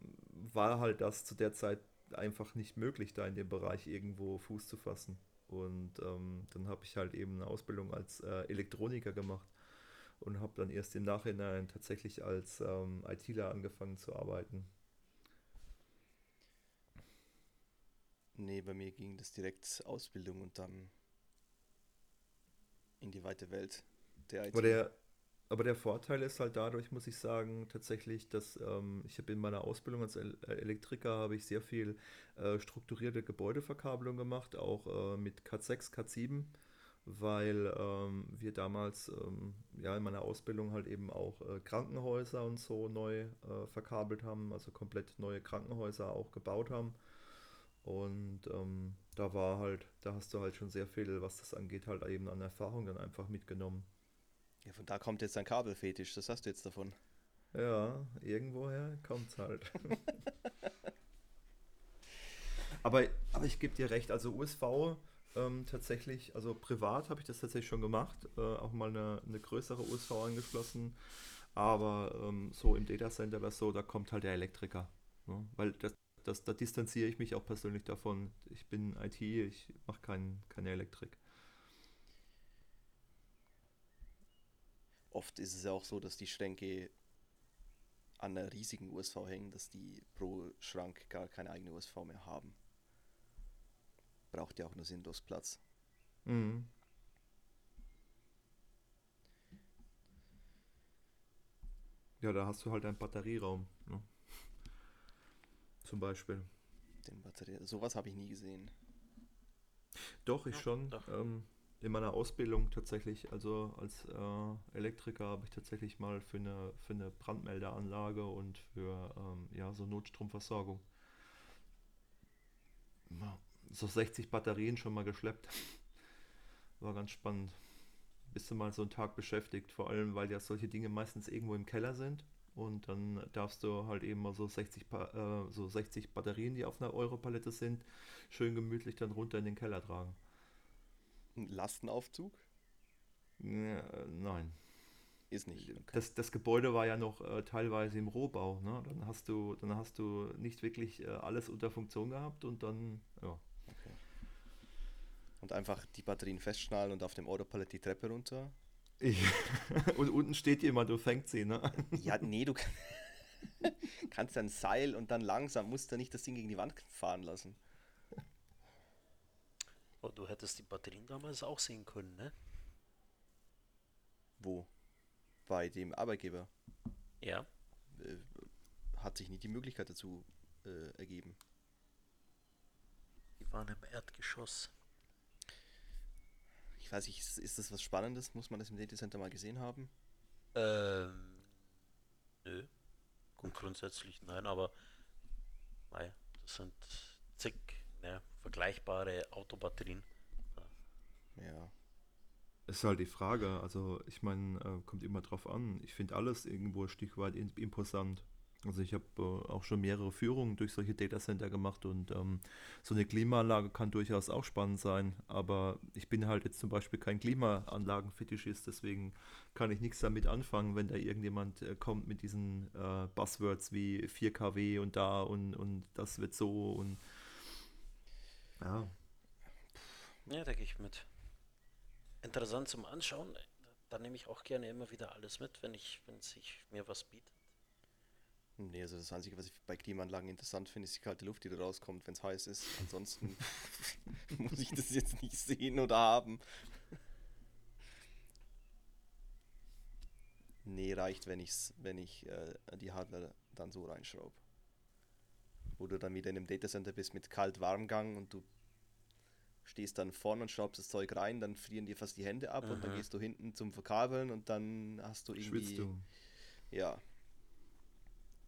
war halt das zu der Zeit einfach nicht möglich, da in dem Bereich irgendwo Fuß zu fassen. Und ähm, dann habe ich halt eben eine Ausbildung als äh, Elektroniker gemacht und habe dann erst im Nachhinein tatsächlich als ähm, ITler angefangen zu arbeiten. Nee, bei mir ging das direkt Ausbildung und dann in die weite Welt der IT. Aber der, aber der Vorteil ist halt dadurch, muss ich sagen, tatsächlich, dass ähm, ich habe in meiner Ausbildung als äh, Elektriker habe ich sehr viel äh, strukturierte Gebäudeverkabelung gemacht, auch äh, mit Cat 6, Cat 7, weil ähm, wir damals ähm, ja in meiner Ausbildung halt eben auch äh, Krankenhäuser und so neu äh, verkabelt haben, also komplett neue Krankenhäuser auch gebaut haben. Und ähm, da war halt, da hast du halt schon sehr viel, was das angeht, halt eben an Erfahrung dann einfach mitgenommen. Ja, von da kommt jetzt ein Kabelfetisch, das hast du jetzt davon. Ja, irgendwoher kommt's halt. aber, aber ich gebe dir recht, also USV ähm, tatsächlich, also privat habe ich das tatsächlich schon gemacht, äh, auch mal eine, eine größere USV angeschlossen, aber ähm, so im Datacenter oder so, da kommt halt der Elektriker. Ne? Weil das, das, da distanziere ich mich auch persönlich davon. Ich bin IT, ich mache kein, keine Elektrik. Oft ist es ja auch so, dass die Schränke an einer riesigen USV hängen, dass die pro Schrank gar keine eigene USV mehr haben. Braucht ja auch nur sinnlos Platz. Mhm. Ja, da hast du halt einen Batterieraum. Ne? Zum Beispiel. Den Batterie Sowas habe ich nie gesehen. Doch, ich Ja, schon. doch. Ähm, in meiner Ausbildung tatsächlich, also als äh, Elektriker habe ich tatsächlich mal für eine, für eine Brandmeldeanlage und für ähm, ja, so Notstromversorgung so 60 Batterien schon mal geschleppt. War ganz spannend. Bist du mal so einen Tag beschäftigt, vor allem weil ja solche Dinge meistens irgendwo im Keller sind. Und dann darfst du halt eben mal so 60, Pa- äh, so 60 Batterien, die auf einer Europalette sind, schön gemütlich dann runter in den Keller tragen. Ein Lastenaufzug? Ja, äh, nein. Ist nicht. Okay. Das, das Gebäude war ja noch äh, teilweise im Rohbau. Ne? Dann hast du, dann hast du nicht wirklich äh, alles unter Funktion gehabt und dann, ja. okay. Und einfach die Batterien festschnallen und auf dem Autopallet die Treppe runter. und unten steht jemand und fängt sie, ne? Ja, nee, du kann- kannst ein Seil und dann langsam, musst du nicht das Ding gegen die Wand fahren lassen. Oh, du hättest die Batterien damals auch sehen können, ne? Wo? Bei dem Arbeitgeber. Ja. Äh, hat sich nie die Möglichkeit dazu äh, ergeben. Die waren im Erdgeschoss. Ich weiß nicht, ist, ist das was Spannendes? Muss man das im Datacenter mal gesehen haben? Ähm, nö. Gut, grundsätzlich nein, aber mei, das sind zig ne, vergleichbare Autobatterien. Ja. Ist halt die Frage. Also, ich meine, äh, kommt immer drauf an. Ich finde alles irgendwo ein Stück weit imposant. Also, ich habe äh, auch schon mehrere Führungen durch solche Datacenter gemacht und ähm, so eine Klimaanlage kann durchaus auch spannend sein. Aber ich bin halt jetzt zum Beispiel kein Klimaanlagenfetischist, deswegen kann ich nichts damit anfangen, wenn da irgendjemand äh, kommt mit diesen äh, Buzzwords wie 4 kW und da und, und das wird so und ja. Ja, da gehe ich mit. Interessant zum Anschauen. Da nehme ich auch gerne immer wieder alles mit, wenn ich, wenn sich mir was bietet. Nee, also das Einzige, was ich bei Klimaanlagen interessant finde, ist die kalte Luft, die da rauskommt, wenn es heiß ist. Ansonsten muss ich das jetzt nicht sehen oder haben. Nee, reicht, wenn, ich's, wenn ich äh, die Hardware dann so reinschraube. Wo du dann wieder in einem Datacenter bist mit Kalt-Warmgang und du stehst dann vorne und schraubst das Zeug rein, dann frieren dir fast die Hände ab und dann gehst du hinten zum Verkabeln und dann hast du irgendwie... Schwitzt du. Ja.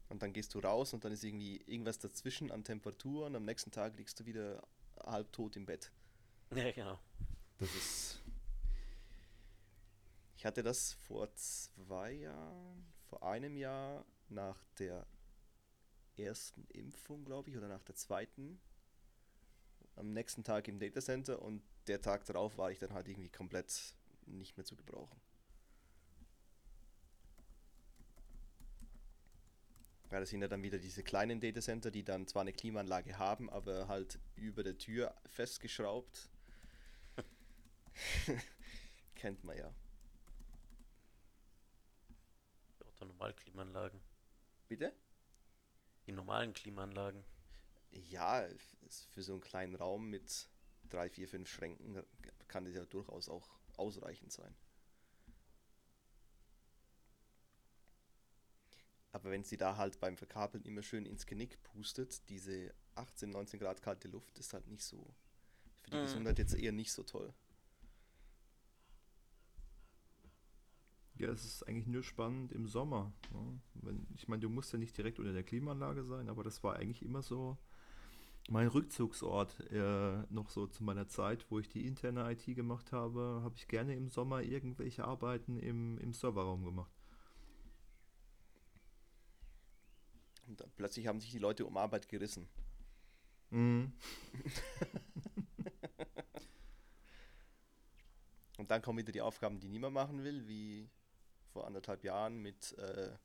Und dann gehst du raus und dann ist irgendwie irgendwas dazwischen an Temperatur und am nächsten Tag liegst du wieder halbtot im Bett. Ja, genau. Das ist. Ich hatte das vor zwei Jahren, vor einem Jahr nach der ersten Impfung, glaube ich, oder nach der zweiten. Am nächsten Tag im Datacenter und der Tag darauf war ich dann halt irgendwie komplett nicht mehr zu gebrauchen. Ja, das sind ja dann wieder diese kleinen Datacenter, die dann zwar eine Klimaanlage haben, aber halt über der Tür festgeschraubt. Kennt man ja. Oder Normalklimaanlagen. Bitte? Die normalen Klimaanlagen. Ja, für so einen kleinen Raum mit drei, vier, fünf Schränken kann das ja durchaus auch ausreichend sein. Aber wenn sie da halt beim Verkabeln immer schön ins Genick pustet, diese 18, 19 Grad kalte Luft ist halt nicht so. Für die Mhm. Gesundheit jetzt eher nicht so toll. Ja, es ist eigentlich nur spannend im Sommer. Ne? Wenn, ich meine, du musst ja nicht direkt unter der Klimaanlage sein, aber das war eigentlich immer so mein Rückzugsort. Äh, noch so zu meiner Zeit, wo ich die interne IT gemacht habe, habe ich gerne im Sommer irgendwelche Arbeiten im, im Serverraum gemacht. Und plötzlich haben sich die Leute um Arbeit gerissen. Mhm. Und dann kommen wieder die Aufgaben, die niemand machen will, wie vor anderthalb Jahren mit äh,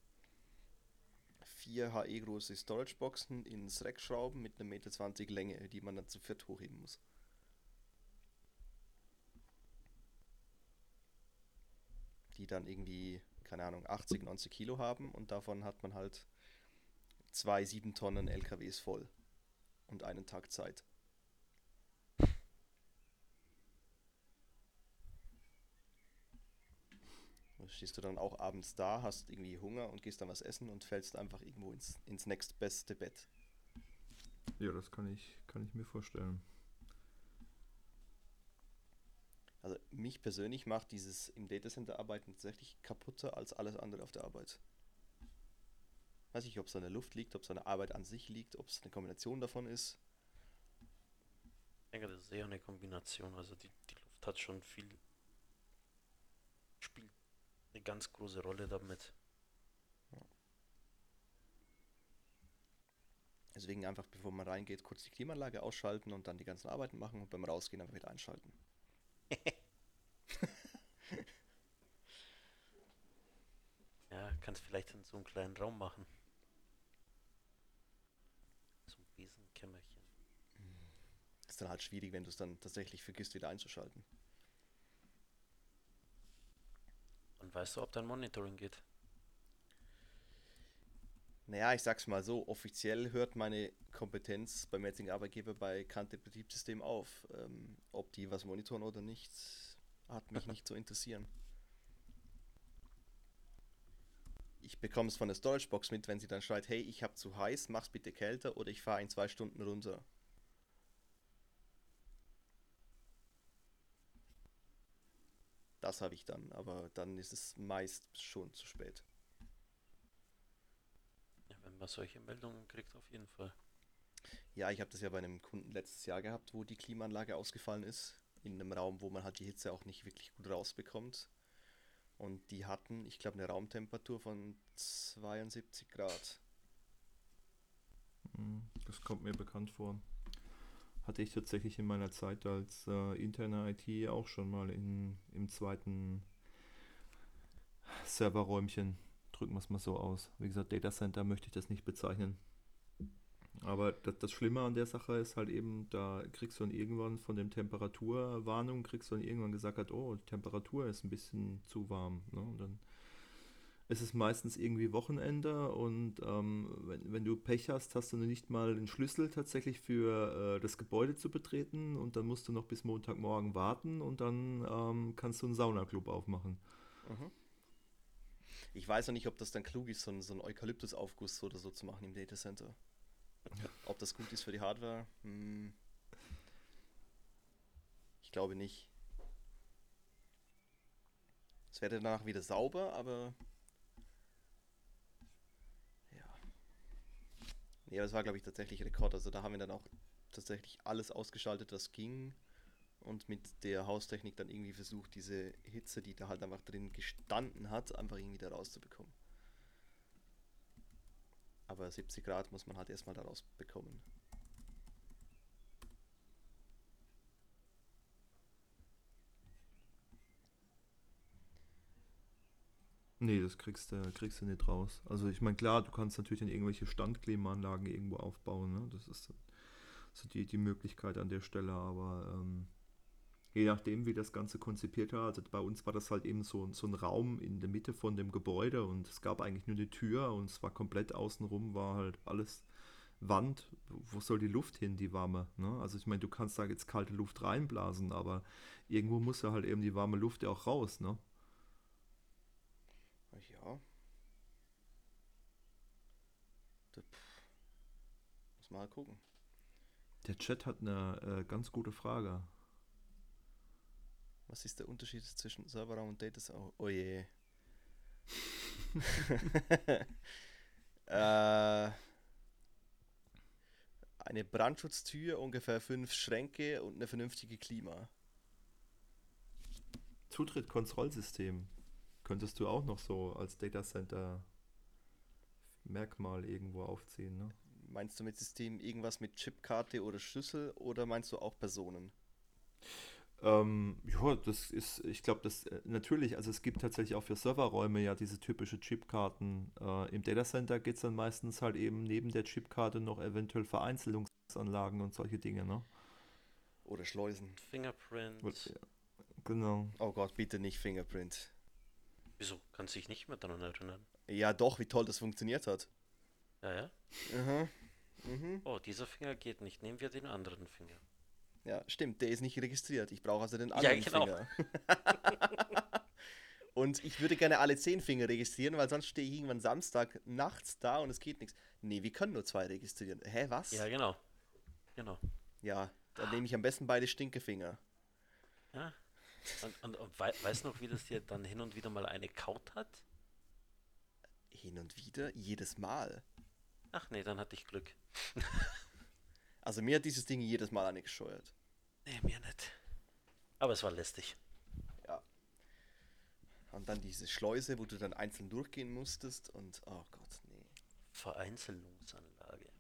vier HE große Storage-Boxen ins Rack schrauben mit einer Meter 20 Länge, die man dann zu viert hochheben muss. Die dann irgendwie, keine Ahnung, 80, 90 Kilo haben und davon hat man halt zwei 7 Tonnen LKWs voll und einen Tag Zeit. Stehst du dann auch abends da, hast irgendwie Hunger und gehst dann was essen und fällst einfach irgendwo ins, ins nächstbeste Bett. Ja, das kann ich, kann ich mir vorstellen. Also mich persönlich macht dieses im Datacenter arbeiten tatsächlich kaputter als alles andere auf der Arbeit. Weiß nicht, ob es an der Luft liegt, ob es an der Arbeit an sich liegt, ob es eine Kombination davon ist. Ich denke, das ist eher eine Kombination. Also die, die Luft hat schon viel, eine ganz große Rolle damit. Deswegen einfach, bevor man reingeht, kurz die Klimaanlage ausschalten und dann die ganzen Arbeiten machen und beim Rausgehen einfach wieder einschalten. Ja, kannst vielleicht in so einem kleinen Raum machen. So ein Besenkämmerchen. Ist dann halt schwierig, wenn du es dann tatsächlich vergisst, wieder einzuschalten. Und weißt du, ob dein Monitoring geht? Naja, ich sag's mal so, offiziell hört meine Kompetenz beim jetzigen Arbeitgeber bei Kante Betriebssystem auf. Ähm, ob die was monitoren oder nicht, hat mich nicht zu interessieren. ich bekomme es von der Storagebox mit, wenn sie dann schreit, hey, ich habe zu heiß, mach's bitte kälter oder ich fahre in zwei Stunden runter. Das habe ich dann, aber dann ist es meist schon zu spät. Ja, wenn man solche Meldungen kriegt, auf jeden Fall. Ja, ich habe das ja bei einem Kunden letztes Jahr gehabt, wo die Klimaanlage ausgefallen ist. In einem Raum, wo man halt die Hitze auch nicht wirklich gut rausbekommt. Und die hatten, ich glaube, eine Raumtemperatur von 72 Grad. Hm, Das kommt mir bekannt vor. Hatte ich tatsächlich in meiner Zeit als äh, interner IT auch schon mal in, im zweiten Serverräumchen. Drücken wir es mal so aus. Wie gesagt, Data Center möchte ich das nicht bezeichnen. Aber das, das Schlimme an der Sache ist halt eben, da kriegst du dann irgendwann von dem Temperaturwarnung, kriegst du dann irgendwann gesagt, hat, oh, die Temperatur ist ein bisschen zu warm. Ne? Und dann ist es meistens irgendwie Wochenende und ähm, wenn, wenn du Pech hast, hast du nicht mal den Schlüssel tatsächlich für äh, das Gebäude zu betreten und dann musst du noch bis Montagmorgen warten und dann ähm, kannst du einen Saunaclub aufmachen. Mhm. Ich weiß noch nicht, ob das dann klug ist, so einen, so einen Eukalyptusaufguss oder so zu machen im Datacenter. Ob das gut ist für die Hardware? Hm. Ich glaube nicht. Es wäre danach wieder sauber, aber. Nee, es war, glaube ich, tatsächlich Rekord. Also da haben wir dann auch tatsächlich alles ausgeschaltet, was ging. Und mit der Haustechnik dann irgendwie versucht, diese Hitze, die da halt einfach drin gestanden hat, einfach irgendwie da rauszubekommen. Aber 70 Grad muss man halt erstmal da rausbekommen. Nee, das kriegst du, kriegst du nicht raus. Also ich meine, klar, du kannst natürlich dann irgendwelche Standklimaanlagen irgendwo aufbauen, ne? Das ist so die, die Möglichkeit an der Stelle, aber ähm, je nachdem, wie das Ganze konzipiert war, also bei uns war das halt eben so, so ein Raum in der Mitte von dem Gebäude und es gab eigentlich nur eine Tür und es war komplett außenrum, war halt alles Wand. Wo soll die Luft hin, die warme? Ne? Also ich meine, du kannst da jetzt kalte Luft reinblasen, aber irgendwo muss ja halt eben die warme Luft ja auch raus, ne? Ja. Da, pff. Muss mal gucken. Der Chat hat eine äh, ganz gute Frage. Was ist der Unterschied zwischen Serverraum und Data Center? Oh je. äh, eine Brandschutztür, ungefähr fünf Schränke und eine vernünftige Klima. Zutritt-Kontrollsystem könntest du auch noch so als Data Center Merkmal irgendwo aufziehen, ne? Meinst du mit System irgendwas mit Chipkarte oder Schlüssel oder meinst du auch Personen? Ähm, ja, das ist, ich glaube, das äh, natürlich, also es gibt tatsächlich auch für Serverräume ja diese typische Chipkarten. Äh, Im Datacenter geht es dann meistens halt eben neben der Chipkarte noch eventuell Vereinzelungsanlagen und solche Dinge, ne? Oder Schleusen. Fingerprint. Und, ja, genau. Oh Gott, bitte nicht Fingerprint. Wieso? Kannst du dich nicht mehr daran erinnern? Ja, doch, wie toll das funktioniert hat. Ja, ja. Mhm. Mhm. Oh, dieser Finger geht nicht. Nehmen wir den anderen Finger. Ja, stimmt, der ist nicht registriert. Ich brauche also den Ja, anderen genau. Finger. und ich würde gerne alle zehn Finger registrieren, weil sonst stehe ich irgendwann Samstag nachts da und es geht nichts. Nee, wir können nur zwei registrieren. Hä, was? Ja, genau. Genau. Ja, dann nehme ich am besten beide Stinkefinger. Ja. Und, und, und wei weißt du noch, wie das dir dann hin und wieder mal eine kaut hat? Hin und wieder, jedes Mal. Ach nee, dann hatte ich Glück. Also mir hat dieses Ding jedes Mal eine gescheuert. Nee, mir nicht. Aber es war lästig. Ja. Und dann diese Schleuse, wo du dann einzeln durchgehen musstest und oh Gott, nee. Vereinzelungsanlage.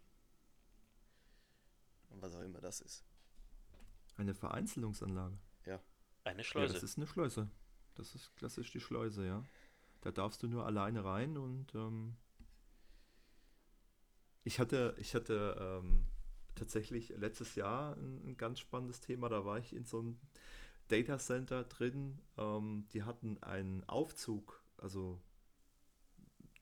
Und was auch immer das ist. Eine Vereinzelungsanlage. Eine Ja, Schleuse. das ist eine Schleuse. Das ist klassisch die Schleuse, ja. Da darfst du nur alleine rein und ähm, ich hatte, ich hatte ähm, tatsächlich letztes Jahr ein, ein ganz spannendes Thema. Da war ich in so einem Data Center drin. Ähm, die hatten einen Aufzug, also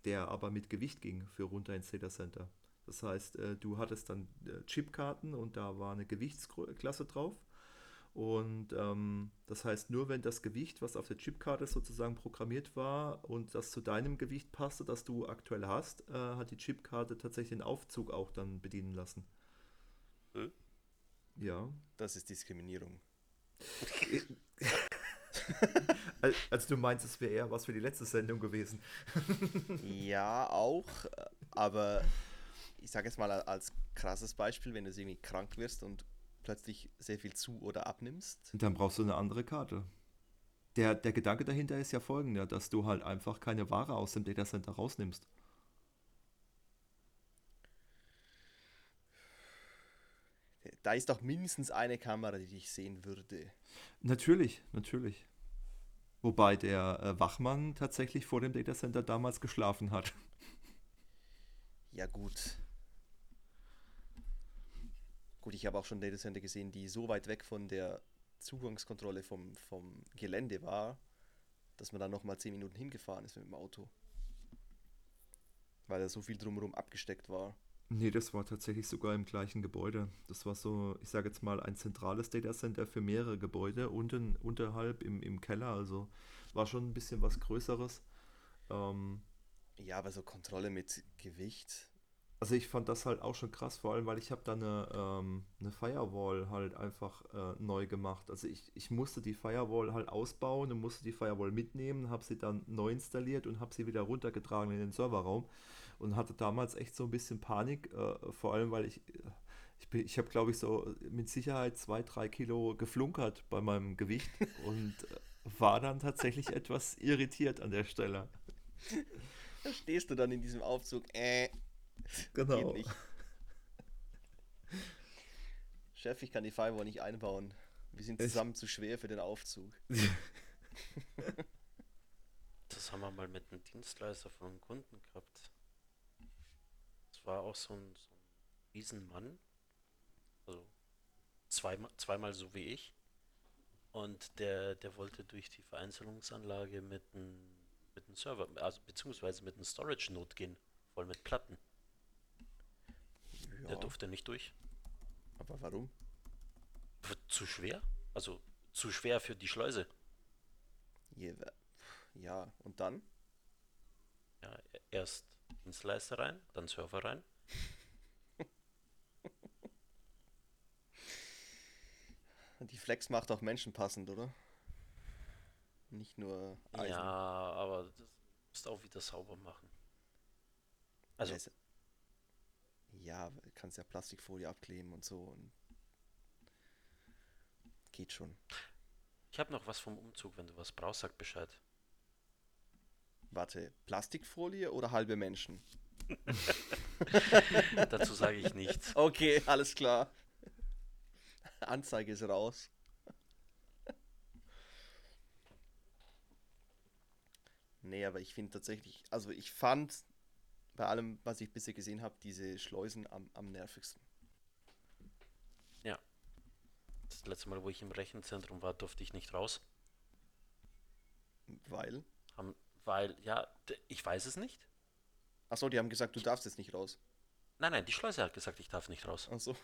der aber mit Gewicht ging für runter ins Data Center. Das heißt, äh, du hattest dann äh, Chipkarten und da war eine Gewichtsklasse drauf. Und ähm, das heißt, nur wenn das Gewicht, was auf der Chipkarte sozusagen programmiert war und das zu deinem Gewicht passte, das du aktuell hast, äh, hat die Chipkarte tatsächlich den Aufzug auch dann bedienen lassen. Äh? Ja. Das ist Diskriminierung. also du meinst, es wäre eher was für die letzte Sendung gewesen. ja, auch. Aber ich sage jetzt mal als krasses Beispiel, wenn du irgendwie krank wirst und plötzlich sehr viel zu oder abnimmst. Dann brauchst du eine andere Karte. Der, der Gedanke dahinter ist ja folgender, dass du halt einfach keine Ware aus dem Datacenter rausnimmst. Da ist doch mindestens eine Kamera, die dich sehen würde. Natürlich, natürlich. Wobei der äh, Wachmann tatsächlich vor dem Datacenter damals geschlafen hat. Ja gut. Gut, ich habe auch schon Datacenter gesehen, die so weit weg von der Zugangskontrolle vom, vom Gelände war, dass man dann nochmal 10 Minuten hingefahren ist mit dem Auto. Weil da so viel drumherum abgesteckt war. Nee, das war tatsächlich sogar im gleichen Gebäude. Das war so, ich sage jetzt mal, ein zentrales Datacenter für mehrere Gebäude, unten, unterhalb im, im Keller. Also war schon ein bisschen was Größeres. Ähm, ja, aber so Kontrolle mit Gewicht. Also ich fand das halt auch schon krass, vor allem, weil ich habe da eine, ähm, eine Firewall halt einfach äh, neu gemacht. Also ich, ich musste die Firewall halt ausbauen und musste die Firewall mitnehmen, habe sie dann neu installiert und habe sie wieder runtergetragen in den Serverraum und hatte damals echt so ein bisschen Panik, äh, vor allem weil ich, ich, ich habe glaube ich so mit Sicherheit zwei, drei Kilo geflunkert bei meinem Gewicht und äh, war dann tatsächlich etwas irritiert an der Stelle. Da stehst du dann in diesem Aufzug, äh, genau. Chef, ich kann die Firewall nicht einbauen. Wir sind zusammen ich... zu schwer für den Aufzug. das haben wir mal mit einem Dienstleister von einem Kunden gehabt war auch so ein, so ein Riesenmann. Also zweimal, zweimal so wie ich. Und der, der wollte durch die Vereinzelungsanlage mit einem mit Server, also beziehungsweise mit einem Storage-Node gehen, voll mit Platten. Ja. Der durfte nicht durch. Aber warum? Zu schwer? Also zu schwer für die Schleuse. Ja, und dann? Ja, erst Dienstleister rein, dann Server rein. Die Flex macht auch Menschen passend, oder? Nicht nur Eisen. Ja, aber das musst auch wieder sauber machen. Also. Ja, kannst ja Plastikfolie abkleben und so. Und geht schon. Ich habe noch was vom Umzug. Wenn du was brauchst, sag Bescheid. Warte, Plastikfolie oder halbe Menschen? Dazu sage ich nichts. Okay, alles klar. Anzeige ist raus. nee, aber ich finde tatsächlich, also ich fand bei allem, was ich bisher gesehen habe, diese Schleusen am, am nervigsten. Ja. Das letzte Mal, wo ich im Rechenzentrum war, durfte ich nicht raus. Weil? Haben, weil, ja, ich weiß es nicht. Achso, die haben gesagt, du darfst jetzt nicht raus. Nein, nein, die Schleuse hat gesagt, ich darf nicht raus. Achso.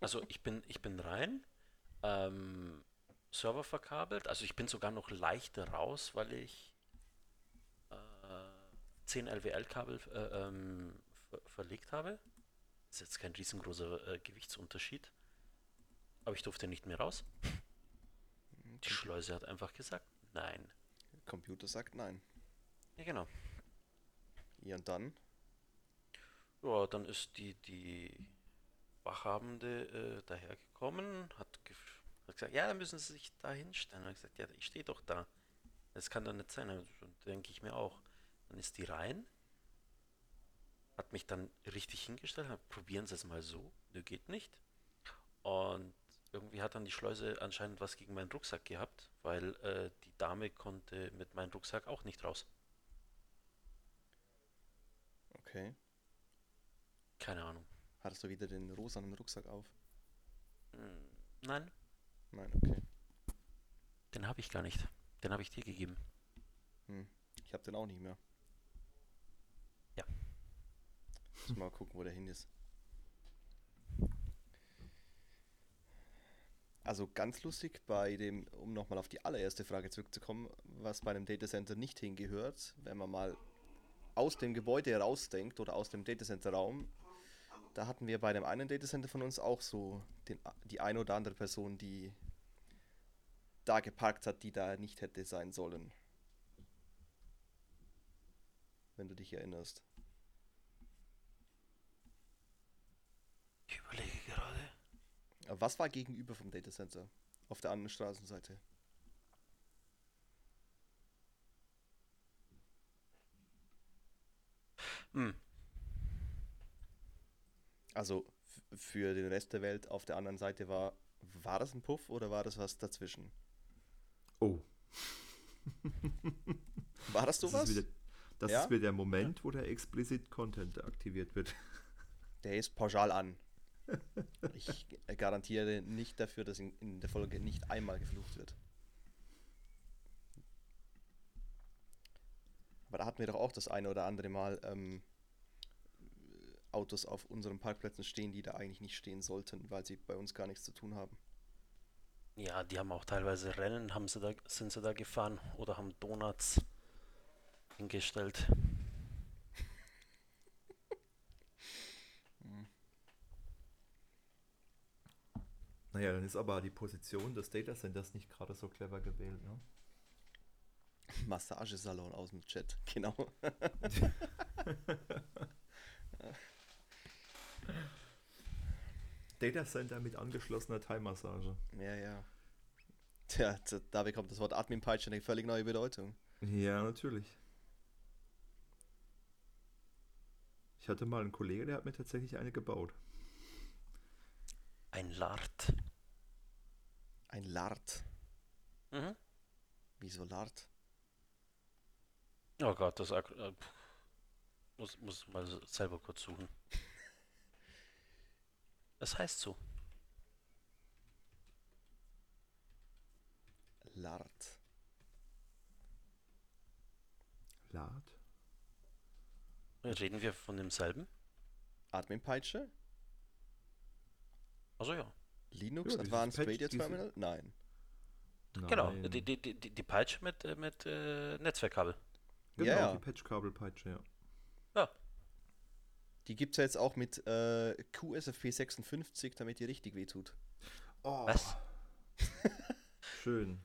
also ich bin, ich bin rein, ähm, Server verkabelt, also ich bin sogar noch leichter raus, weil ich 10 LWL-Kabel äh, ähm, ver verlegt habe. Ist jetzt kein riesengroßer äh, Gewichtsunterschied. Aber ich durfte nicht mehr raus. Die Schleuse hat einfach gesagt, nein. Der Computer sagt nein. Ja, genau. Ja, und dann? Ja, dann ist die, die Wachhabende äh, dahergekommen, hat, hat gesagt, ja, dann müssen Sie sich da hinstellen. Und ich gesagt, ja, ich stehe doch da. Das kann doch nicht sein. Denke ich mir auch. Dann ist die rein, hat mich dann richtig hingestellt, hat, probieren Sie es mal so. Nö, geht nicht. Und irgendwie hat dann die Schleuse anscheinend was gegen meinen Rucksack gehabt, weil äh, die Dame konnte mit meinem Rucksack auch nicht raus. Okay. Keine Ahnung. Hattest du wieder den rosanen Rucksack auf? Hm, nein. Nein, okay. Den habe ich gar nicht. Den habe ich dir gegeben. Hm. Ich habe den auch nicht mehr. Ja. Muss mal gucken, wo der hin ist. Also ganz lustig bei dem, um nochmal auf die allererste Frage zurückzukommen, was bei einem Datacenter nicht hingehört, wenn man mal aus dem Gebäude herausdenkt oder aus dem Datacenter-Raum, da hatten wir bei dem einen Datacenter von uns auch so den, die eine oder andere Person, die da geparkt hat, die da nicht hätte sein sollen. Wenn du dich erinnerst. Ich überlege gerade. Was war gegenüber vom Datacenter? Auf der anderen Straßenseite. Hm. Also für den Rest der Welt auf der anderen Seite war, war das ein Puff oder war das was dazwischen? Oh, War das das, sowas? ist wieder, das Ja? ist wieder der Moment, wo der Explicit Content aktiviert wird. Der ist pauschal an. Ich garantiere nicht dafür, dass in, der Folge nicht einmal geflucht wird. Aber da hatten wir doch auch das eine oder andere Mal ähm, Autos auf unseren Parkplätzen stehen, die da eigentlich nicht stehen sollten, weil sie bei uns gar nichts zu tun haben. Ja, die haben auch teilweise Rennen, haben sie da, sind sie da gefahren oder haben Donuts hingestellt. Naja, dann ist aber die Position des Datacenters nicht gerade so clever gewählt. Ne? Massagesalon aus dem Chat, genau. Datacenter mit angeschlossener Thai-Massage. Ja, ja. Tja, da bekommt das Wort Admin-Peitsche eine völlig neue Bedeutung. Ja, natürlich. Ich hatte mal einen Kollegen, der hat mir tatsächlich eine gebaut. Ein Lart. Ein Lart. Mhm. Wieso Lart? Oh Gott, das Ak- äh, muss, muss mal selber kurz suchen. Das heißt so. Lart. Lad? Reden wir von demselben? Admin-Peitsche? Also ja. Linux Ja, Advanced Patch- Radio diese- Terminal? Nein. Genau, Nein. die, die, die, die die Peitsche mit, äh, mit äh, Netzwerkkabel. Genau, Ja, ja. die Patchkabelpeitsche, ja. Ja, Die gibt es ja jetzt auch mit äh, QSFP 56, damit die richtig wehtut. Oh, was? schön.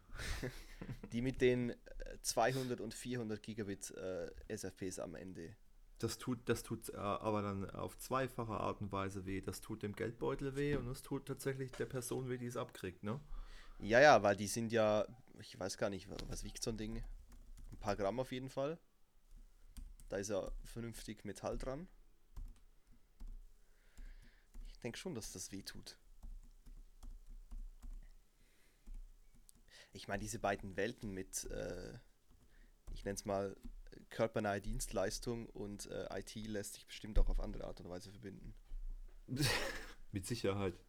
Die mit den äh, 200 und 400 Gigabit äh, SFPs am Ende. Das tut, das tut äh, aber dann auf zweifache Art und Weise weh. Das tut dem Geldbeutel weh und es tut tatsächlich der Person weh, die es abkriegt, ne? Ja, ja, weil die sind ja, ich weiß gar nicht, wa- was wiegt so ein Ding? Ein paar Gramm auf jeden Fall. Da ist ja vernünftig Metall dran. Ich denke schon, dass das weh tut. Ich meine, diese beiden Welten mit, äh, ich nenne es mal, körpernahe Dienstleistung und äh, IT lässt sich bestimmt auch auf andere Art und Weise verbinden. Mit Sicherheit.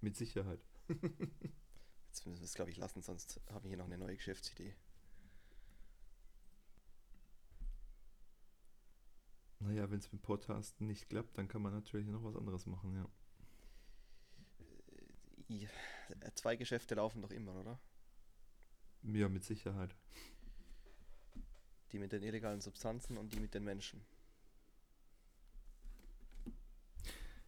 Mit Sicherheit. Jetzt müssen wir es, glaube ich, lassen, sonst habe ich hier noch eine neue Geschäftsidee. Naja, wenn es mit Podcasten nicht klappt, dann kann man natürlich noch was anderes machen, ja. Äh, Zwei Geschäfte laufen doch immer, oder? Ja, mit Sicherheit. Die mit den illegalen Substanzen und die mit den Menschen.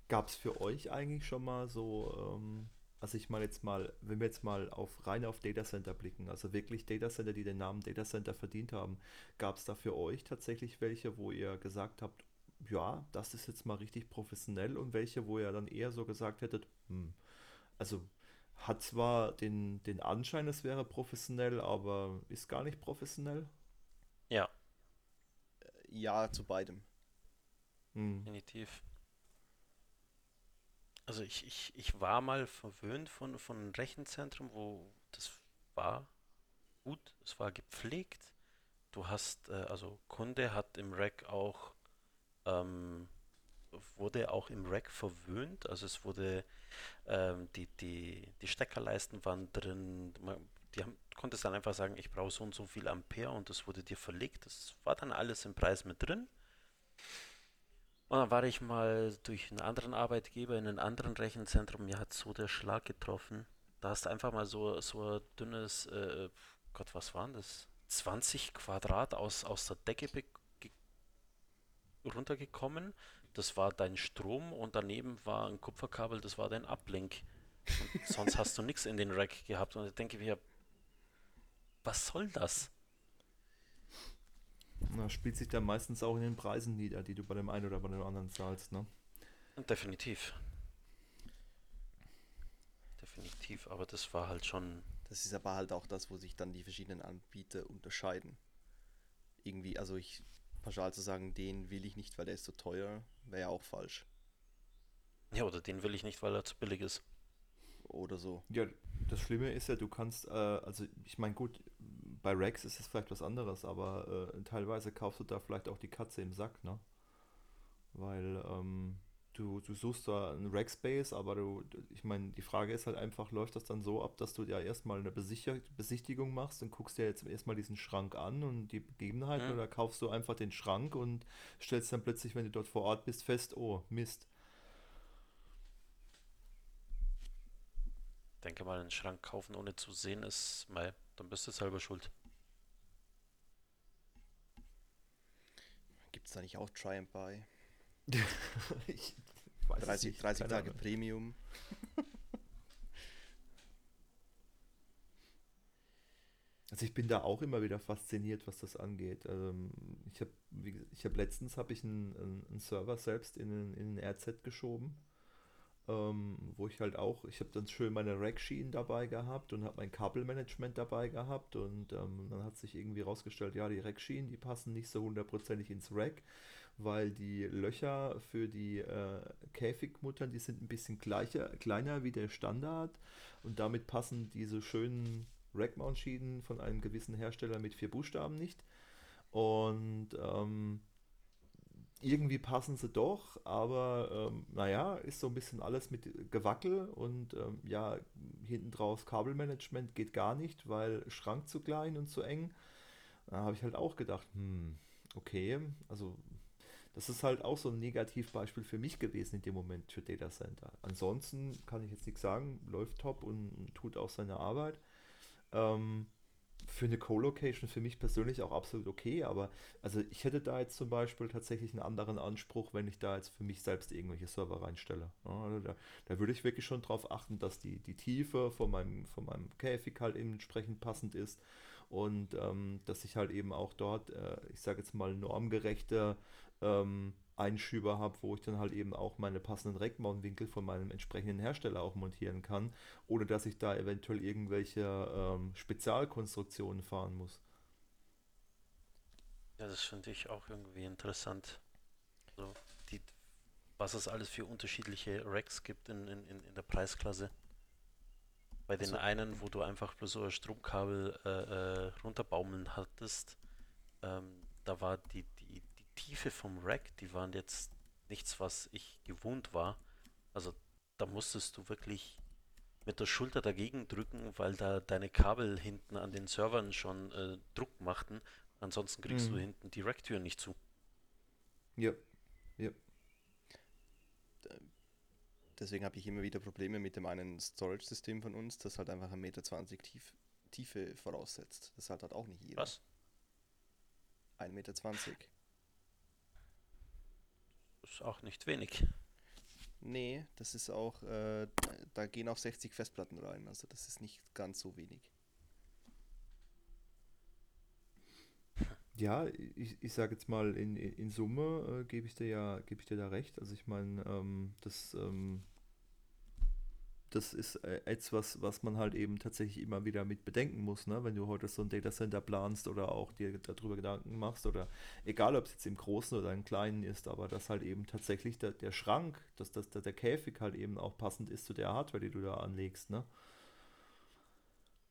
Gab es für euch eigentlich schon mal so, ähm, also ich meine jetzt mal, wenn wir jetzt mal auf rein auf Datacenter blicken, also wirklich Datacenter, die den Namen Datacenter verdient haben, gab es da für euch tatsächlich welche, wo ihr gesagt habt, ja, das ist jetzt mal richtig professionell und welche, wo ihr dann eher so gesagt hättet, hm, also hat zwar den, den Anschein, es wäre professionell, aber ist gar nicht professionell? Ja, Ja, zu beidem. Hm. definitiv. Also ich, ich, ich war mal verwöhnt von, von einem Rechenzentrum, wo das war gut, es war gepflegt. Du hast, äh, also Kunde hat im Rack auch, ähm, wurde auch im Rack verwöhnt. Also es wurde, ähm, die, die, die Steckerleisten waren drin. Man, die haben, konntest dann einfach sagen, ich brauche so und so viel Ampere und das wurde dir verlegt. Das war dann alles im Preis mit drin. Und dann war ich mal durch einen anderen Arbeitgeber in einem anderen Rechenzentrum. Mir hat so der Schlag getroffen. Da hast du einfach mal so, so ein dünnes, äh, Gott, was waren das? 20 Quadrat aus, aus der Decke runtergekommen. Das war dein Strom und daneben war ein Kupferkabel, das war dein. Und sonst hast du nichts in den Rack gehabt. Und ich denke mir, was soll das? Na, spielt sich dann meistens auch in den Preisen nieder, die du bei dem einen oder bei dem anderen zahlst, ne? Definitiv. Definitiv, aber das war halt schon. Das ist aber halt auch das, wo sich dann die verschiedenen Anbieter unterscheiden. Irgendwie, also ich pauschal zu sagen, den will ich nicht, weil der ist so teuer, wäre ja auch falsch. Ja, oder den will ich nicht, weil er zu billig ist. Oder so. Ja, das Schlimme ist ja, du kannst, äh, also ich meine, gut, bei Rex ist es vielleicht was anderes, aber äh, teilweise kaufst du da vielleicht auch die Katze im Sack, ne? Weil ähm, du, du suchst da einen Rackspace, aber du, ich meine, die Frage ist halt einfach, läuft das dann so ab, dass du ja erstmal eine Besichtigung machst und guckst dir jetzt erstmal diesen Schrank an und die Begebenheiten mhm. oder kaufst du einfach den Schrank und stellst dann plötzlich, wenn du dort vor Ort bist, fest, oh, Mist. denke mal, einen Schrank kaufen ohne zu sehen ist, mei, dann bist du selber schuld. Gibt es da nicht auch Try and Buy? ich weiß 30, nicht, 30 Tage Ahnung. Premium. Also ich bin da auch immer wieder fasziniert, was das angeht. Ähm, ich habe ich hab letztens habe ich einen, einen, Server selbst in, in ein RZ geschoben ähm, wo ich halt auch, ich habe dann schön meine Rackschienen dabei gehabt und habe mein Kabelmanagement dabei gehabt und ähm, dann hat sich irgendwie rausgestellt, ja, die Rackschienen, die passen nicht so hundertprozentig ins Rack, weil die Löcher für die äh, Käfigmuttern, die sind ein bisschen gleicher, kleiner wie der Standard und damit passen diese schönen Rack-Mount-Schienen von einem gewissen Hersteller mit vier Buchstaben nicht. Und ähm, irgendwie passen sie doch, aber ähm, naja, ist so ein bisschen alles mit Gewackel und ähm, ja, hinten drauf Kabelmanagement geht gar nicht, weil Schrank zu klein und zu eng. Da habe ich halt auch gedacht, hm, okay, also das ist halt auch so ein Negativbeispiel für mich gewesen in dem Moment für Data Center. Ansonsten kann ich jetzt nichts sagen, läuft top und tut auch seine Arbeit. Ähm, für eine Co-Location für mich persönlich auch absolut okay, aber also ich hätte da jetzt zum Beispiel tatsächlich einen anderen Anspruch, wenn ich da jetzt für mich selbst irgendwelche Server reinstelle. also da, da, würde ich wirklich schon darauf achten, dass die, die Tiefe von meinem, von meinem Käfig halt entsprechend passend ist und ähm, dass ich halt eben auch dort, äh, ich sage jetzt mal, normgerechte ähm, Einschüber habe, wo ich dann halt eben auch meine passenden Rackmount-Winkel von meinem entsprechenden Hersteller auch montieren kann, ohne dass ich da eventuell irgendwelche ähm, Spezialkonstruktionen fahren muss. Ja, das finde ich auch irgendwie interessant. So, die, was es alles für unterschiedliche Racks gibt in, in, in der Preisklasse. Bei den also, einen, wo du einfach bloß so ein Stromkabel äh, äh, runterbaumeln hattest, ähm, da war die, Tiefe vom Rack, die waren jetzt nichts, was ich gewohnt war. Also da musstest du wirklich mit der Schulter dagegen drücken, weil da deine Kabel hinten an den Servern schon äh, Druck machten. Ansonsten kriegst mhm. du hinten die Racktür nicht zu. Ja, ja. Deswegen habe ich immer wieder Probleme mit dem einen Storage-System von uns, das halt einfach 1,20 Meter tief, Tiefe voraussetzt. Das halt, halt auch nicht jeder. Was? 1,20 Meter. Ist auch nicht wenig. Nee, das ist auch, äh, da gehen auch 60 Festplatten rein, also das ist nicht ganz so wenig. Ja, ich, ich sage jetzt mal, in, in Summe äh, gebe ich dir ja, gebe ich dir da recht. Also ich meine, ähm, das ähm, das ist äh, etwas, was man halt eben tatsächlich immer wieder mit bedenken muss, ne? wenn du heute so ein Datacenter planst oder auch dir darüber Gedanken machst oder egal, ob es jetzt im Großen oder im Kleinen ist, aber dass halt eben tatsächlich der, der Schrank, dass, dass der Käfig halt eben auch passend ist zu der Hardware, die du da anlegst. Ne?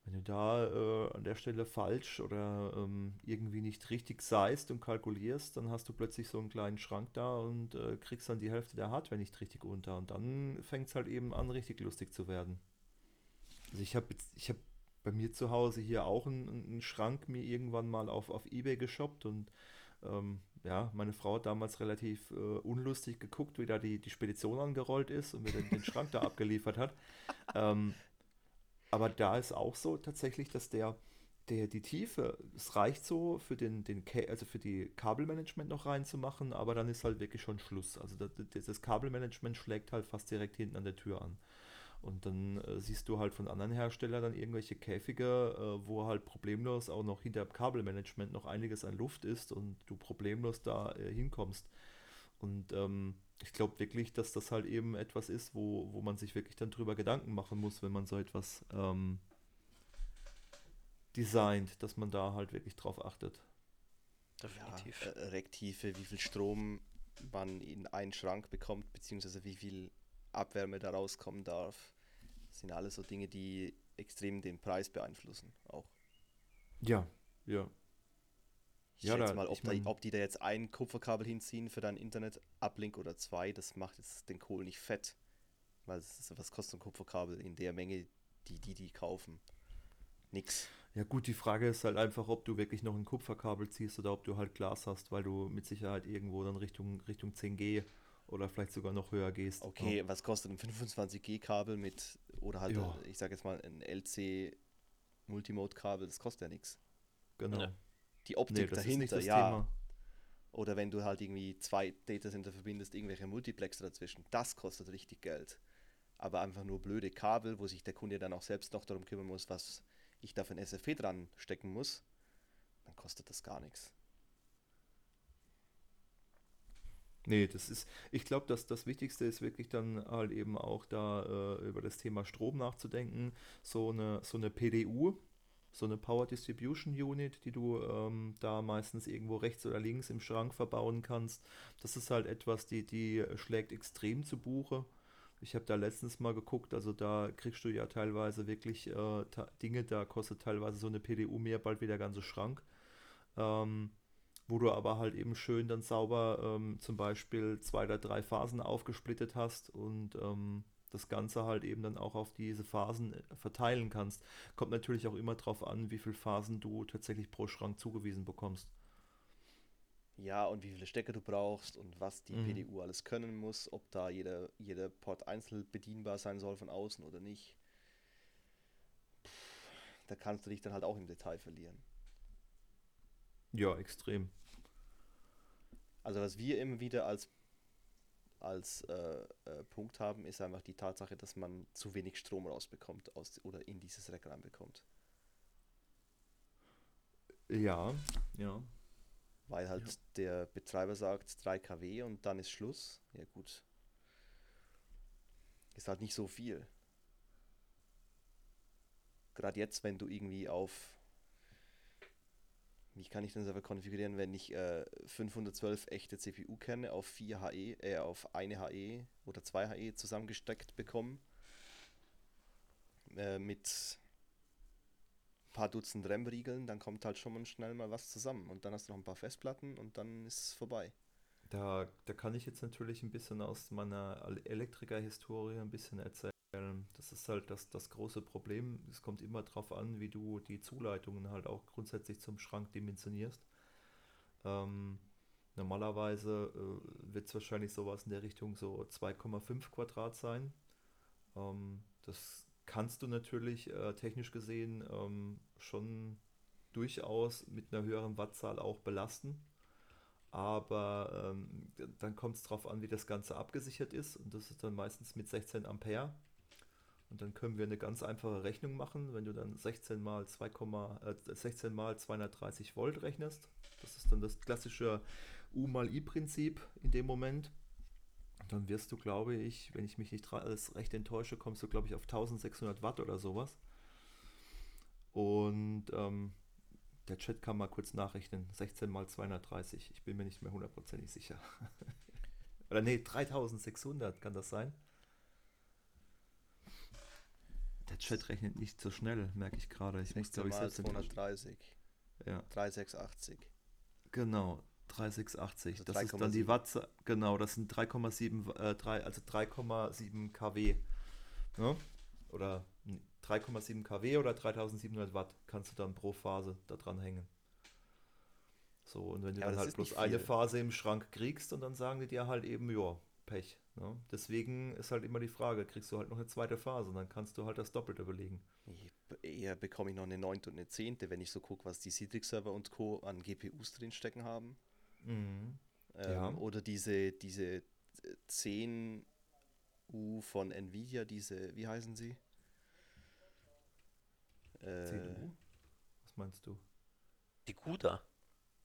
Wenn du da äh, an der Stelle falsch oder ähm, irgendwie nicht richtig seist und kalkulierst, dann hast du plötzlich so einen kleinen Schrank da und äh, kriegst dann die Hälfte der Hardware nicht richtig unter. Und dann fängt es halt eben an, richtig lustig zu werden. Also ich habe ich habe bei mir zu Hause hier auch einen, einen, Schrank mir irgendwann mal auf, auf Ebay geshoppt und ähm, ja, meine Frau hat damals relativ äh, unlustig geguckt, wie da die, die Spedition angerollt ist und mir den, den Schrank da abgeliefert hat. Ähm, aber da ist auch so tatsächlich, dass der, der die Tiefe, es reicht so für den, den also für die Kabelmanagement noch reinzumachen, aber dann ist halt wirklich schon Schluss. Also das, das Kabelmanagement schlägt halt fast direkt hinten an der Tür an. Und dann äh, siehst du halt von anderen Herstellern dann irgendwelche Käfige, äh, wo halt problemlos auch noch hinter Kabelmanagement noch einiges an Luft ist und du problemlos da äh, hinkommst. Und ähm, ich glaube wirklich, dass das halt eben etwas ist, wo, wo man sich wirklich dann drüber Gedanken machen muss, wenn man so etwas ähm, designt, dass man da halt wirklich drauf achtet. Definitiv. Ja, äh, Rektive, wie viel Strom man in einen Schrank bekommt, beziehungsweise wie viel Abwärme da rauskommen darf. Das sind alles so Dinge, die extrem den Preis beeinflussen auch. Ja, ja. Ich ja, schätze mal, ob, da, ob, die da jetzt ein Kupferkabel hinziehen für dein Internet-Uplink oder zwei, das macht jetzt den Kohl nicht fett. Weil ist, was kostet ein Kupferkabel in der Menge, die die, die kaufen? Nix. Ja gut, die Frage ist halt einfach, ob du wirklich noch ein Kupferkabel ziehst oder ob du halt Glas hast, weil du mit Sicherheit irgendwo dann Richtung, Richtung 10G oder vielleicht sogar noch höher gehst. Okay, ja. was kostet ein 25G-Kabel mit, oder halt, ja. ich sage jetzt mal, ein LC Multimode-Kabel, das kostet ja nichts. Genau. Ja. Die Optik nee, dahinter, ja. Thema. Oder wenn du halt irgendwie zwei Datacenter verbindest, irgendwelche Multiplexer dazwischen, das kostet richtig Geld. Aber einfach nur blöde Kabel, wo sich der Kunde dann auch selbst noch darum kümmern muss, was ich da für ein SFP dran stecken muss, dann kostet das gar nichts. Nee, das ist, ich glaube, dass das Wichtigste ist wirklich dann halt eben auch da äh, über das Thema Strom nachzudenken. So eine, so eine PDU, so eine Power Distribution Unit, die du ähm, da meistens irgendwo rechts oder links im Schrank verbauen kannst. Das ist halt etwas, die, die schlägt extrem zu Buche. Ich habe da letztens mal geguckt, also da kriegst du ja teilweise wirklich äh, Dinge, da kostet teilweise so eine PDU mehr bald wie der ganze Schrank. Ähm, wo du aber halt eben schön dann sauber ähm, zum Beispiel zwei oder drei Phasen aufgesplittet hast und ähm, das Ganze halt eben dann auch auf diese Phasen äh, verteilen kannst. Kommt natürlich auch immer darauf an, wie viele Phasen du tatsächlich pro Schrank zugewiesen bekommst. Ja, und wie viele Stecker du brauchst und was die mhm. PDU alles können muss, ob da jeder, jeder Port einzeln bedienbar sein soll von außen oder nicht. Puh, da kannst du dich dann halt auch im Detail verlieren. Ja, extrem. Also was wir immer wieder als, als äh, äh, Punkt haben, ist einfach die Tatsache, dass man zu wenig Strom rausbekommt aus, oder in dieses Rack reinbekommt. Ja, ja. Weil halt ja. der Betreiber sagt 3 kW und dann ist Schluss. Ja gut. Ist halt nicht so viel. Gerade jetzt, wenn du irgendwie auf wie kann ich den Server konfigurieren, wenn ich äh, 512 echte CPU kerne auf 4 HE, äh, auf eine HE oder 2 HE zusammengesteckt bekomme? Äh, mit ein paar Dutzend RAM-Riegeln, dann kommt halt schon mal schnell mal was zusammen. Und dann hast du noch ein paar Festplatten und dann ist es vorbei. Da, da kann ich jetzt natürlich ein bisschen aus meiner Elektriker-Historie ein bisschen erzählen. Das ist halt das, das große Problem. Es kommt immer darauf an, wie du die Zuleitungen halt auch grundsätzlich zum Schrank dimensionierst. Ähm, normalerweise äh, wird es wahrscheinlich sowas in der Richtung so 2,5 Quadrat sein. Ähm, das kannst du natürlich äh, technisch gesehen ähm, schon durchaus mit einer höheren Wattzahl auch belasten. Aber ähm, dann kommt es darauf an, wie das Ganze abgesichert ist. Und das ist dann meistens mit 16 Ampere. Und dann können wir eine ganz einfache Rechnung machen, wenn du dann 16 mal, 2, äh, 16 mal 230 Volt rechnest. Das ist dann das klassische U mal I-Prinzip in dem Moment. Dann wirst du, glaube ich, wenn ich mich nicht alles recht enttäusche, kommst du, glaube ich, auf 1600 Watt oder sowas. Und ähm, der Chat kann mal kurz nachrechnen. 16 mal 230. Ich bin mir nicht mehr hundertprozentig sicher. oder nee, 3600 kann das sein? Der Chat rechnet nicht so schnell, merke ich gerade. Ich muss, glaube ich, selbst 230. Ja. 3680. Genau, 3680. Also das ist dann die Watt, genau, das sind 3,7 äh, 3, also 3,7 kW. Ne? Oder 3,7 kW oder 3700 Watt kannst du dann pro Phase da dran hängen. So, und wenn du Ja, dann halt bloß eine. Phase im Schrank kriegst und dann sagen die dir halt eben, ja, Pech. Ne? Deswegen ist halt immer die Frage, kriegst du halt noch eine zweite Phase und dann kannst du halt das Doppelte belegen. Ich- Eher bekomme ich noch eine neunte und eine zehnte, wenn ich so gucke, was die Citrix-Server und Co. an GPUs drinstecken haben. Mhm. Ähm, Ja. Oder diese, diese äh, 10 U von Nvidia, diese, wie heißen sie? Äh, CDU? Was meinst du? Die Guda.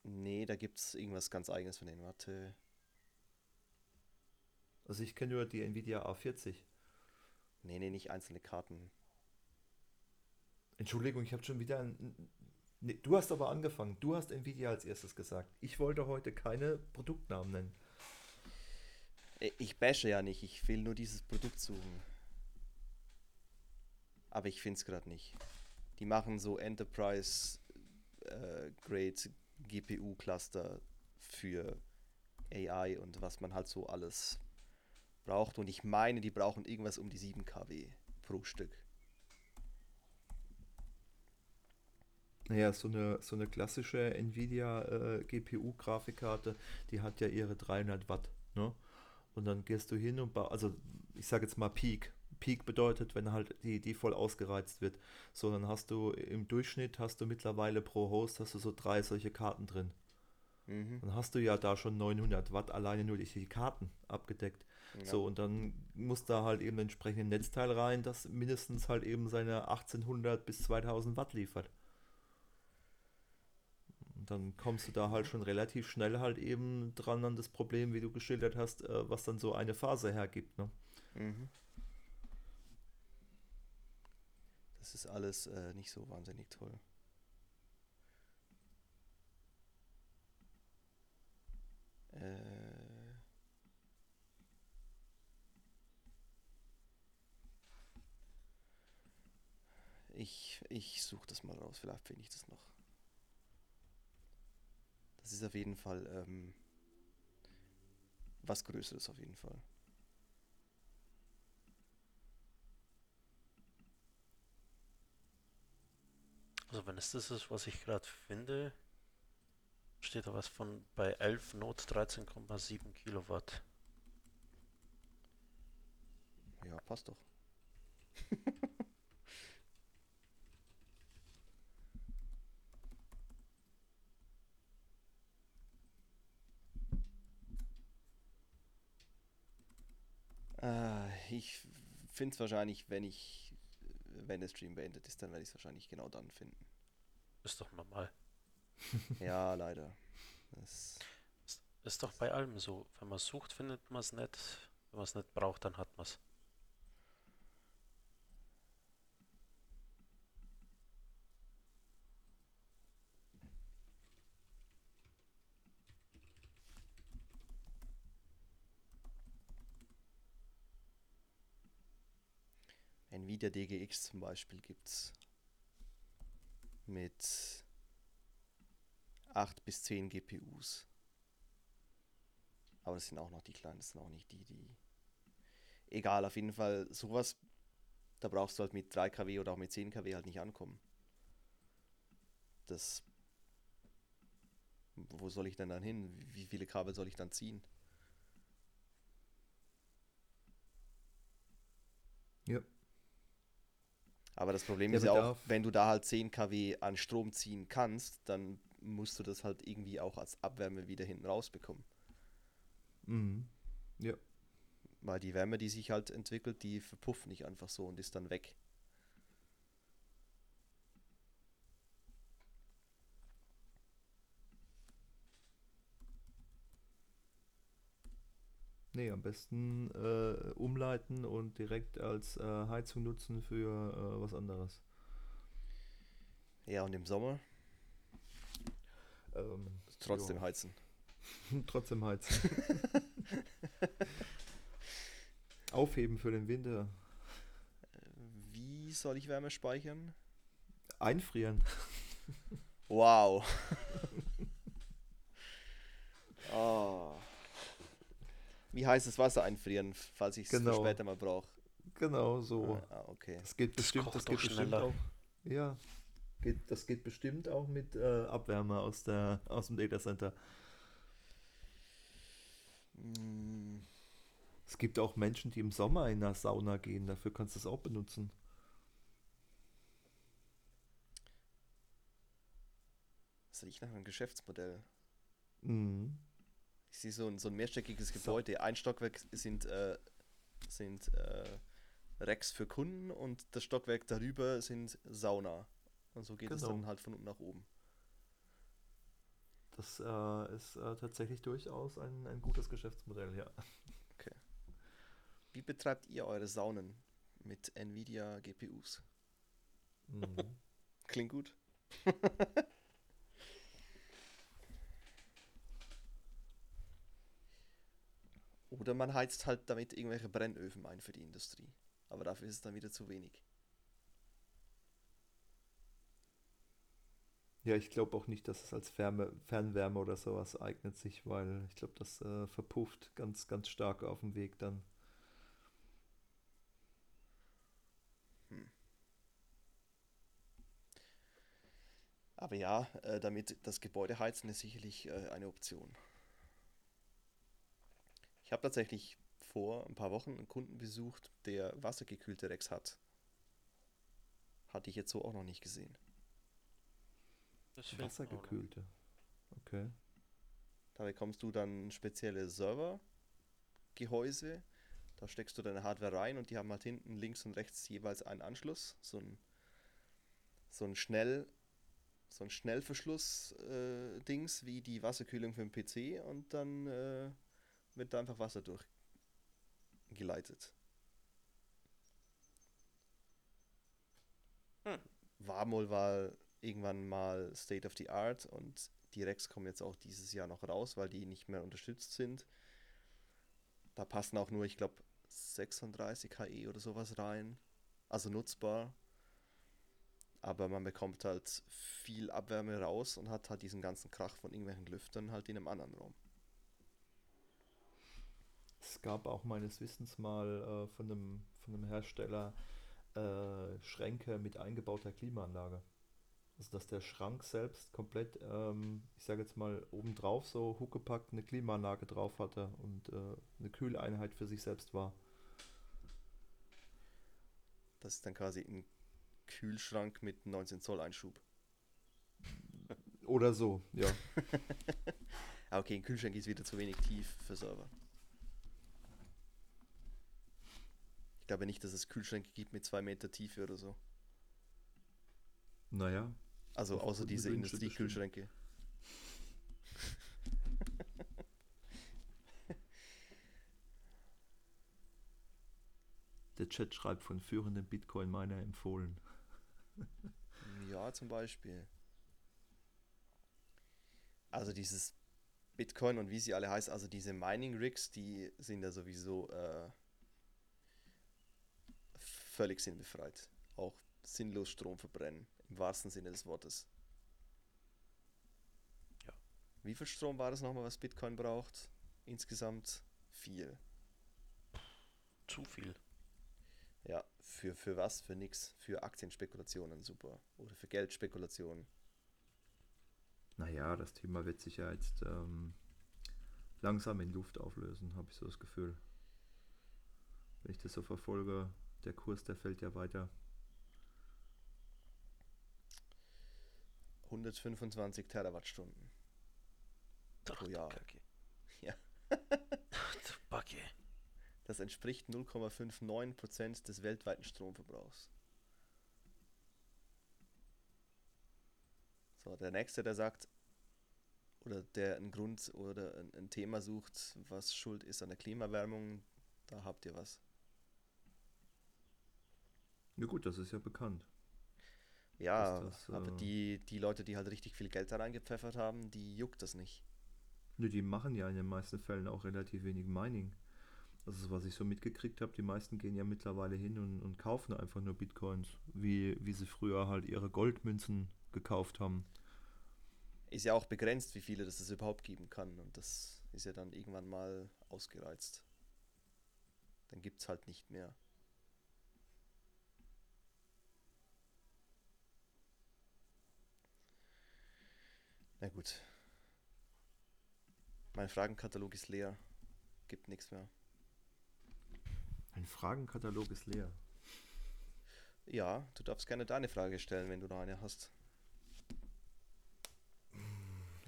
nee, da gibt es irgendwas ganz eigenes von denen. Warte. Also ich kenne nur die Nvidia A40. Nee, nee, nicht einzelne Karten. Entschuldigung, ich habe schon wieder ein. Nee, du hast aber angefangen. Du hast Nvidia als erstes gesagt. Ich wollte heute keine Produktnamen nennen. Äh, Ich bashe ja nicht, ich will nur dieses Produkt suchen. Aber ich finde es gerade nicht. Die machen so Enterprise äh, Grade GPU Cluster für AI und was man halt so alles braucht. Und ich meine, die brauchen irgendwas um die 7 kW pro Stück. Naja, so eine, so eine klassische Nvidia äh, GPU-Grafikkarte, die hat ja ihre 300 Watt. Ne? Und dann gehst du hin und ba- also ich sage jetzt mal Peak. Peak bedeutet, wenn halt die, die voll ausgereizt wird. So, dann hast du im Durchschnitt hast du mittlerweile pro Host hast du so drei solche Karten drin. Mhm. Dann hast du ja da schon 900 Watt alleine nur durch die Karten abgedeckt. Ja. So, und dann muss da halt eben entsprechend ein Netzteil rein, das mindestens halt eben seine 1800 bis 2000 Watt liefert. Und dann kommst du da halt schon relativ schnell halt eben dran an das Problem, wie du geschildert hast, äh, was dann so eine Phase hergibt. Ne? Mhm. Das ist alles äh, nicht so wahnsinnig toll. Ich ich suche das mal raus, vielleicht finde ich das noch. Das ist auf jeden Fall ähm, was Größeres auf jeden Fall. Also wenn es das ist, was ich gerade finde, steht da was von bei 11 Not 13,7 Kilowatt. Ja, passt doch. ich finde es wahrscheinlich, wenn ich, wenn der Stream beendet ist, dann werde ich es wahrscheinlich genau dann finden. Ist doch normal. Ja, leider. Das, Ist, ist doch bei allem so. Wenn man sucht, findet man es nicht. Wenn man es nicht braucht, dann hat man es. Nvidia DGX zum Beispiel gibt es mit 8 bis 10 GPUs. Aber das sind auch noch die kleinen, das sind auch nicht die, die. Egal, auf jeden Fall, sowas, da brauchst du halt mit 3 kW oder auch mit 10 kW halt nicht ankommen. Das. Wo soll ich denn dann hin? Wie viele Kabel soll ich dann ziehen? Ja. Aber das Problem Der ist ja auch, wenn du da halt 10 kW an Strom ziehen kannst, dann musst du das halt irgendwie auch als Abwärme wieder hinten rausbekommen. Mhm. Ja. Weil die Wärme, die sich halt entwickelt, die verpufft nicht einfach so und ist dann weg. Nee, am besten äh, umleiten und direkt als äh, Heizung nutzen für äh, was anderes. Ja, und im Sommer Ähm, trotzdem ja. heizen. Trotzdem heizen. Aufheben für den Winter. Wie soll ich Wärme speichern? Einfrieren. Wow. oh. Wie heißes Wasser einfrieren, falls ich es Genau. später mal brauche. Genau so. Ah, okay. Das geht Das bestimmt, das doch geht bestimmt schneller. auch. Ja, geht, das geht bestimmt auch mit äh, Abwärme aus, der, aus dem Datacenter. Mm, Es gibt auch Menschen, die im Sommer in eine Sauna gehen. Dafür kannst du es auch benutzen. Das riecht nach einem Geschäftsmodell. Mhm. Ich sehe so ein, so ein mehrstöckiges So. Gebäude. Ein Stockwerk sind, äh, sind äh, Racks für Kunden und das Stockwerk darüber sind Sauna. Und so geht es Genau. dann halt von unten nach oben. Das äh, ist äh, tatsächlich durchaus ein, ein gutes Geschäftsmodell, ja. Wie betreibt ihr eure Saunen mit Nvidia GPUs? Mhm. Klingt gut. Oder man heizt halt damit irgendwelche Brennöfen ein für die Industrie. Aber dafür ist es dann wieder zu wenig. Ja, ich glaube auch nicht, dass es als Ferne, Fernwärme oder sowas eignet sich, weil ich glaube, das äh, verpufft ganz, ganz stark auf dem Weg dann. Aber ja, äh, damit das Gebäude heizen ist sicherlich äh, eine Option. Ich habe tatsächlich vor ein paar Wochen einen Kunden besucht, der wassergekühlte Racks hat. Hatte ich jetzt so auch noch nicht gesehen. Das. Wassergekühlte. Okay. Da bekommst du dann spezielle Servergehäuse. Da steckst du deine Hardware rein und die haben halt hinten links und rechts jeweils einen Anschluss. So ein, so ein Schnell, so ein Schnellverschluss-Dings wie die Wasserkühlung für den PC und dann äh, wird da einfach Wasser durchgeleitet. Hm. War wohl war irgendwann mal State of the Art und die Rex kommen jetzt auch dieses Jahr noch raus, weil die nicht mehr unterstützt sind. Da passen auch nur, ich glaube, 36 HE oder sowas rein. Also nutzbar. Aber man bekommt halt viel Abwärme raus und hat halt diesen ganzen Krach von irgendwelchen Lüftern halt in einem anderen Raum. Es gab auch meines Wissens mal äh, von einem, von einem Hersteller äh, Schränke mit eingebauter Klimaanlage. Also dass der Schrank selbst komplett, ähm, ich sage jetzt mal, obendrauf so huckepackt eine Klimaanlage drauf hatte und äh, eine Kühleinheit für sich selbst war. Das ist dann quasi ein Kühlschrank mit 19 Zoll Einschub. Oder so, ja. Ah, okay, ein Kühlschrank ist wieder zu wenig tief für Server. Ich glaube nicht, dass es Kühlschränke gibt mit 2 Meter Tiefe oder so. Naja, Also außer diese. Industriekühlschränke. der Chat schreibt von führenden Bitcoin-Miner empfohlen. Ja, zum Beispiel. Also dieses Bitcoin und wie sie alle heißen, also diese Mining Rigs, die sind ja sowieso äh, völlig sinnbefreit. Auch sinnlos Strom verbrennen, im wahrsten Sinne des Wortes. Ja. Wie viel Strom war das nochmal, was Bitcoin braucht? Insgesamt viel. Zu viel. Ja, für, für was? Für nix. Für Aktienspekulationen, super. Oder für Geldspekulationen. Naja, das Thema wird sich ja jetzt ähm, langsam in Luft auflösen, habe ich so das Gefühl. Wenn ich das so verfolge, der Kurs, der fällt ja weiter. 125 Terawattstunden. pro Jahr. Kacke. Ja. Du Backe. Das entspricht 0,59% des weltweiten Stromverbrauchs. So, der nächste, der sagt, oder der einen Grund oder ein, ein Thema sucht, was schuld ist an der Klimaerwärmung, da habt ihr was. Ja gut, das ist ja bekannt. Ja, das, aber äh, die, die Leute, die halt richtig viel Geld da reingepfeffert haben, die juckt das nicht. Nö, die machen ja in den meisten Fällen auch relativ wenig Mining. Also was ich so mitgekriegt habe, die meisten gehen ja mittlerweile hin und, und kaufen einfach nur Bitcoins, wie, wie sie früher halt ihre Goldmünzen gekauft haben. Ist ja auch begrenzt, wie viele das es überhaupt geben kann. Und das ist ja dann irgendwann mal ausgereizt. Dann gibt es halt nicht mehr. Na gut. Mein Fragenkatalog ist leer. Gibt nichts mehr. Ein Fragenkatalog ist leer. Ja, du darfst gerne deine Frage stellen, wenn du noch eine hast.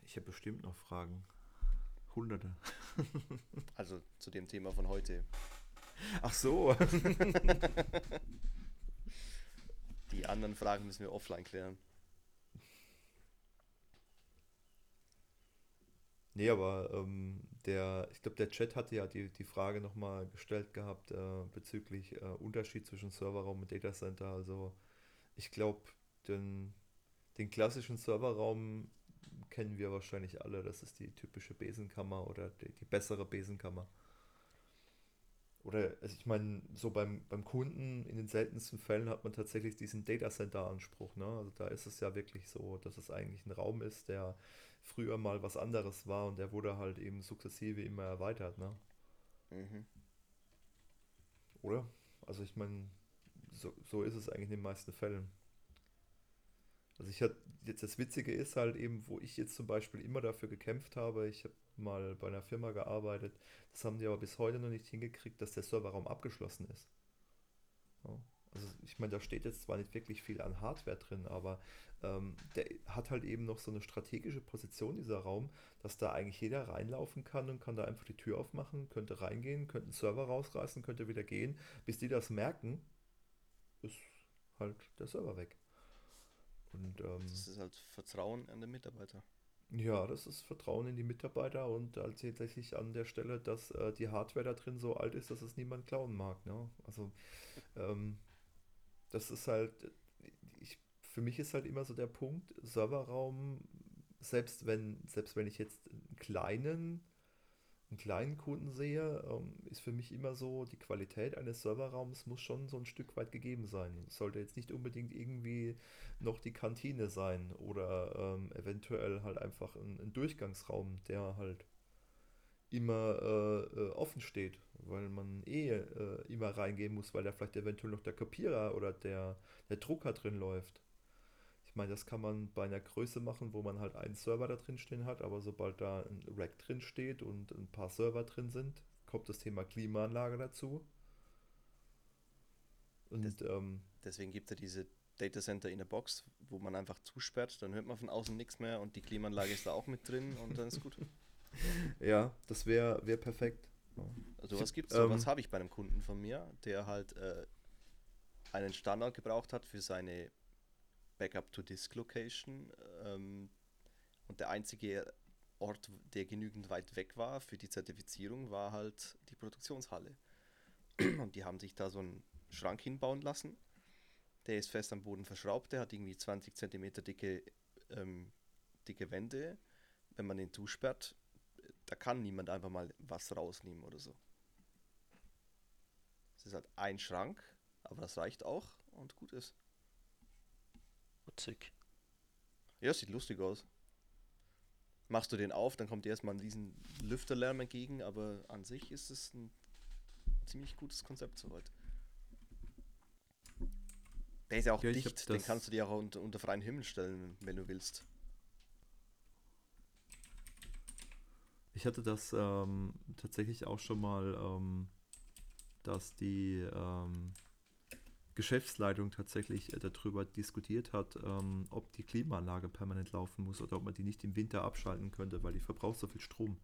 Ich habe bestimmt noch Fragen. Hunderte. Also zu dem Thema von heute. Ach so. Die anderen Fragen müssen wir offline klären. Nee, aber ähm, der, ich glaube, der Chat hatte ja die, die Frage nochmal gestellt gehabt äh, bezüglich äh, Unterschied zwischen Serverraum und Datacenter. Also ich glaube, den, den klassischen Serverraum kennen wir wahrscheinlich alle. Das ist die typische Besenkammer oder die, die bessere Besenkammer. Oder, also ich meine, so beim, beim Kunden in den seltensten Fällen hat man tatsächlich diesen Datacenter-Anspruch. Ne? Also da ist es ja wirklich so, dass es eigentlich ein Raum ist, der früher mal was anderes war und der wurde halt eben sukzessive immer erweitert. Ne? Mhm. Oder? Also ich meine, so, so ist es eigentlich in den meisten Fällen. Also ich hatte, jetzt das Witzige ist halt eben, wo ich jetzt zum Beispiel immer dafür gekämpft habe, ich habe mal bei einer Firma gearbeitet, das haben die aber bis heute noch nicht hingekriegt, dass der Serverraum abgeschlossen ist. Ja. Also ich meine, da steht jetzt zwar nicht wirklich viel an Hardware drin, aber ähm, der hat halt eben noch so eine strategische Position, dieser Raum, dass da eigentlich jeder reinlaufen kann und kann da einfach die Tür aufmachen, könnte reingehen, könnte einen Server rausreißen, könnte wieder gehen. Bis die das merken, ist halt der Server weg. Und ähm, Das ist halt Vertrauen an den Mitarbeiter. ja, das ist Vertrauen in die Mitarbeiter und halt tatsächlich an der Stelle, dass äh, die Hardware da drin so alt ist, dass es niemand klauen mag. Ne? Also ähm, das ist halt, ich, für mich ist halt immer so der Punkt, Serverraum, selbst wenn, selbst wenn ich jetzt einen kleinen, einen kleinen Kunden sehe, ähm, ist für mich immer so, die Qualität eines Serverraums muss schon so ein Stück weit gegeben sein. Es sollte jetzt nicht unbedingt irgendwie noch die Kantine sein oder ähm, eventuell halt einfach ein, ein Durchgangsraum, der halt immer äh, äh, offen steht, weil man eh äh, immer reingehen muss, weil da vielleicht eventuell noch der Kopierer oder der, der Drucker drin läuft. Ich meine, das kann man bei einer Größe machen, wo man halt einen Server da drin stehen hat, aber sobald da ein Rack drin steht und ein paar Server drin sind, kommt das Thema Klimaanlage dazu. Und ähm, Deswegen gibt es ja diese Data Center in der Box, wo man einfach zusperrt, dann hört man von außen nichts mehr und die Klimaanlage ist da auch mit drin und dann ist gut. ja, das wäre wär perfekt. Also was gibt's? Ähm, So was habe ich bei einem Kunden von mir, der halt äh, einen Standard gebraucht hat für seine Backup-to-Disk-Location ähm, und der einzige Ort, der genügend weit weg war für die Zertifizierung, war halt die Produktionshalle. Und die haben sich da so einen Schrank hinbauen lassen. Der ist fest am Boden verschraubt, der hat irgendwie 20 Zentimeter dicke, ähm, dicke Wände. Wenn man den zusperrt, da kann niemand einfach mal was rausnehmen oder so. Es ist halt ein Schrank, aber das reicht auch und gut ist. Witzig. Ja, sieht lustig aus. Machst du den auf, dann kommt dir erstmal ein riesen Lüfterlärm entgegen, aber an sich ist es ein ziemlich gutes Konzept soweit. Der ist ja auch Ja, dicht, den kannst du dir auch unter, unter freien Himmel stellen, wenn du willst. Ich hatte das ähm, tatsächlich auch schon mal, ähm, dass die ähm, Geschäftsleitung tatsächlich äh, darüber diskutiert hat, ähm, ob die Klimaanlage permanent laufen muss oder ob man die nicht im Winter abschalten könnte, weil die verbraucht so viel Strom.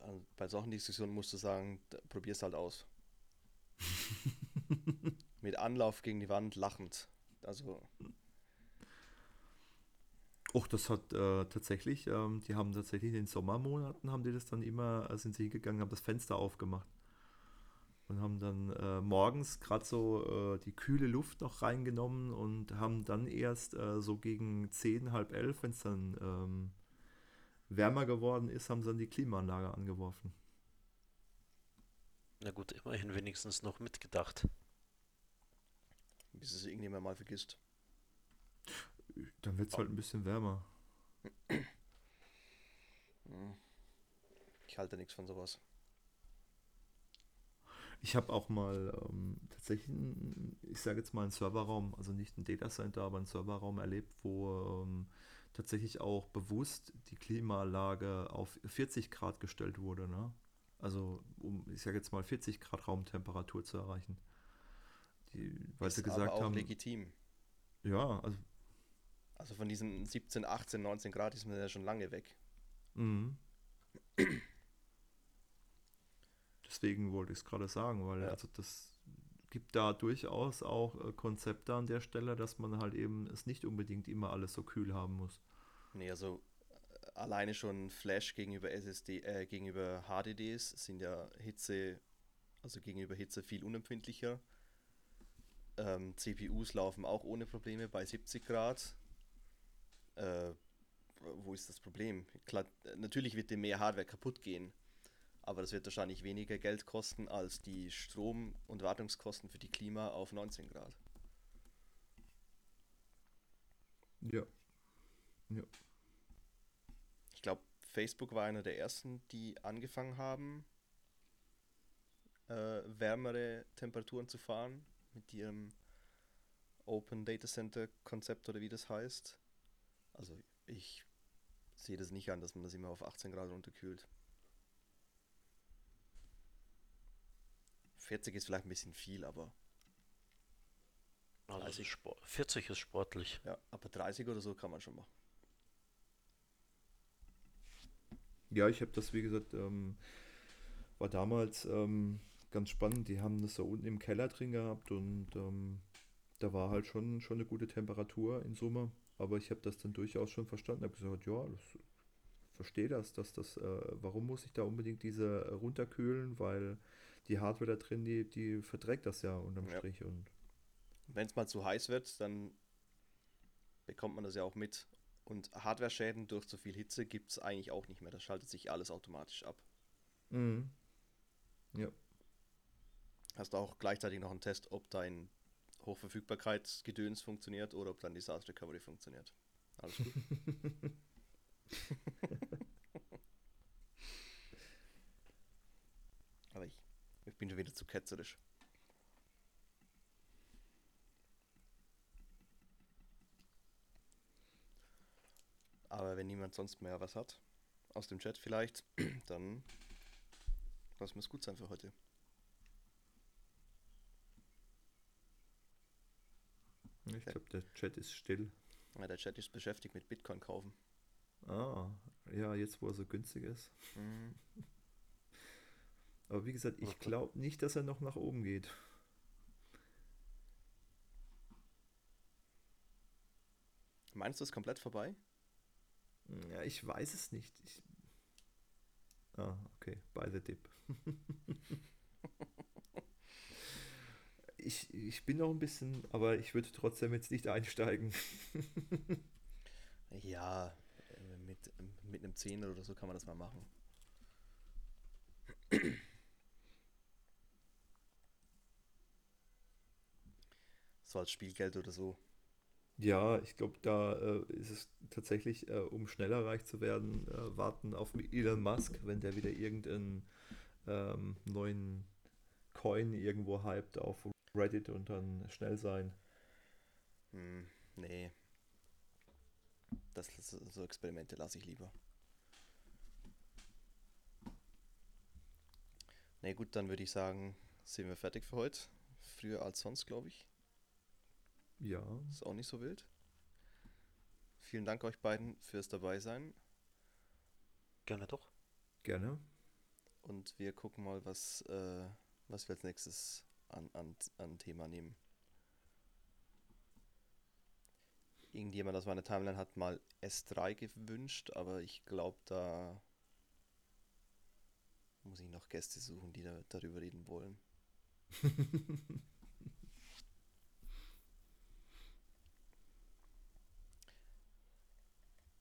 Also bei solchen Diskussionen musst du sagen, probier's halt aus. Mit Anlauf gegen die Wand lachend. Also, Och, das hat äh, tatsächlich, ähm, die haben tatsächlich in den Sommermonaten, haben die das dann immer, äh, sind sie hingegangen, haben das Fenster aufgemacht. Und haben dann äh, morgens gerade so äh, die kühle Luft noch reingenommen und haben dann erst äh, so gegen 10, halb elf, wenn es dann ähm, wärmer geworden ist, haben sie dann die Klimaanlage angeworfen. Na gut, immerhin wenigstens noch mitgedacht. bis es irgendjemand mal vergisst. Dann wird es halt ein bisschen wärmer. Ich halte nichts von sowas. Ich habe auch mal ähm, tatsächlich, einen, ich sage jetzt mal einen Serverraum, also nicht ein Datacenter, aber einen Serverraum erlebt, wo ähm, tatsächlich auch bewusst die Klimaanlage auf 40 Grad gestellt wurde. Ne? Also um, ich sage jetzt mal 40 Grad Raumtemperatur zu erreichen. Die, weil Ist sie gesagt aber auch haben. legitim. Ja, also. Also von diesen 17, 18, 19 Grad ist man ja schon lange weg. Mhm. Deswegen wollte ich es gerade sagen, weil ja. also das gibt da durchaus auch äh, Konzepte an der Stelle, dass man halt eben es nicht unbedingt immer alles so kühl haben muss. Nee, also äh, alleine schon Flash gegenüber SSD, äh, gegenüber HDDs sind ja Hitze, also gegenüber Hitze viel unempfindlicher. Ähm, CPUs laufen auch ohne Probleme bei 70 Grad. Äh, wo ist das Problem? Klar, natürlich wird dir mehr Hardware kaputt gehen, aber das wird wahrscheinlich weniger Geld kosten als die Strom- und Wartungskosten für die Klima auf 19 Grad. Ja. Ja. Ich glaube, Facebook war einer der ersten, die angefangen haben, äh, wärmere Temperaturen zu fahren mit ihrem Open Data Center Konzept oder wie das heißt. Also ich sehe das nicht an, dass man das immer auf 18 Grad runterkühlt. 40 ist vielleicht ein bisschen viel, aber. Also ist 40 ist sportlich. Ja, aber 30 oder so kann man schon machen. Ja, ich habe das, wie gesagt, ähm, war damals ähm, ganz spannend. Die haben das da unten im Keller drin gehabt und ähm, da war halt schon, schon eine gute Temperatur in Summe. Aber ich habe das dann durchaus schon verstanden. Ich habe gesagt, ja, das verstehe das, dass das, äh, warum muss ich da unbedingt diese runterkühlen, weil die Hardware da drin, die, die verträgt das ja unterm ja. Strich. Und wenn es mal zu heiß wird, dann bekommt man das ja auch mit. Und Hardware-Schäden durch zu viel Hitze gibt es eigentlich auch nicht mehr. Das schaltet sich alles automatisch ab. Mhm. Ja. Hast du auch gleichzeitig noch einen Test, ob dein Hochverfügbarkeitsgedöns funktioniert oder ob dein Disaster Recovery funktioniert. Alles gut. Aber ich ich bin schon wieder zu ketzerisch. Aber wenn niemand sonst mehr was hat, aus dem Chat vielleicht, dann lassen wir es gut sein für heute. Ich glaube, der Chat ist still. Ja, der Chat ist beschäftigt mit Bitcoin kaufen. Ah, ja, jetzt wo er so günstig ist. Mhm. Aber wie gesagt, ich glaube nicht, dass er noch nach oben geht. Meinst du es komplett vorbei? Ja, ich weiß es nicht. Ich... Ah, okay, by the dip. ich, ich bin noch ein bisschen, aber ich würde trotzdem jetzt nicht einsteigen. ja, äh, mit, mit einem Zehner oder so kann man das mal machen. so als Spielgeld oder so. Ja, ich glaube, da äh, ist es tatsächlich, äh, um schneller reich zu werden, äh, warten auf Elon Musk, wenn der wieder irgendeinen ähm, neuen Coin irgendwo hypt auf Reddit und dann schnell sein. Hm, nee. Das, so Experimente lasse ich lieber. Na nee, gut, dann würde ich sagen, sind wir fertig für heute. Früher als sonst, glaube ich. Ja. Ist auch nicht so wild. Vielen Dank euch beiden fürs Dabeisein. Gerne doch. Gerne. Und wir gucken mal, was, äh, was wir als nächstes an, an, an Thema nehmen. Irgendjemand aus meiner Timeline hat mal S3 gewünscht, aber ich glaube, da muss ich noch Gäste suchen, die da, darüber reden wollen.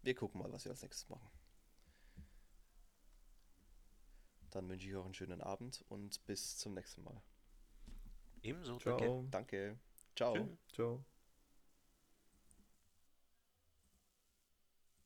Wir gucken mal, was wir als nächstes machen. Dann wünsche ich euch einen schönen Abend und bis zum nächsten Mal. Ebenso. Ciao. Danke. Danke. Ciao. Ciao.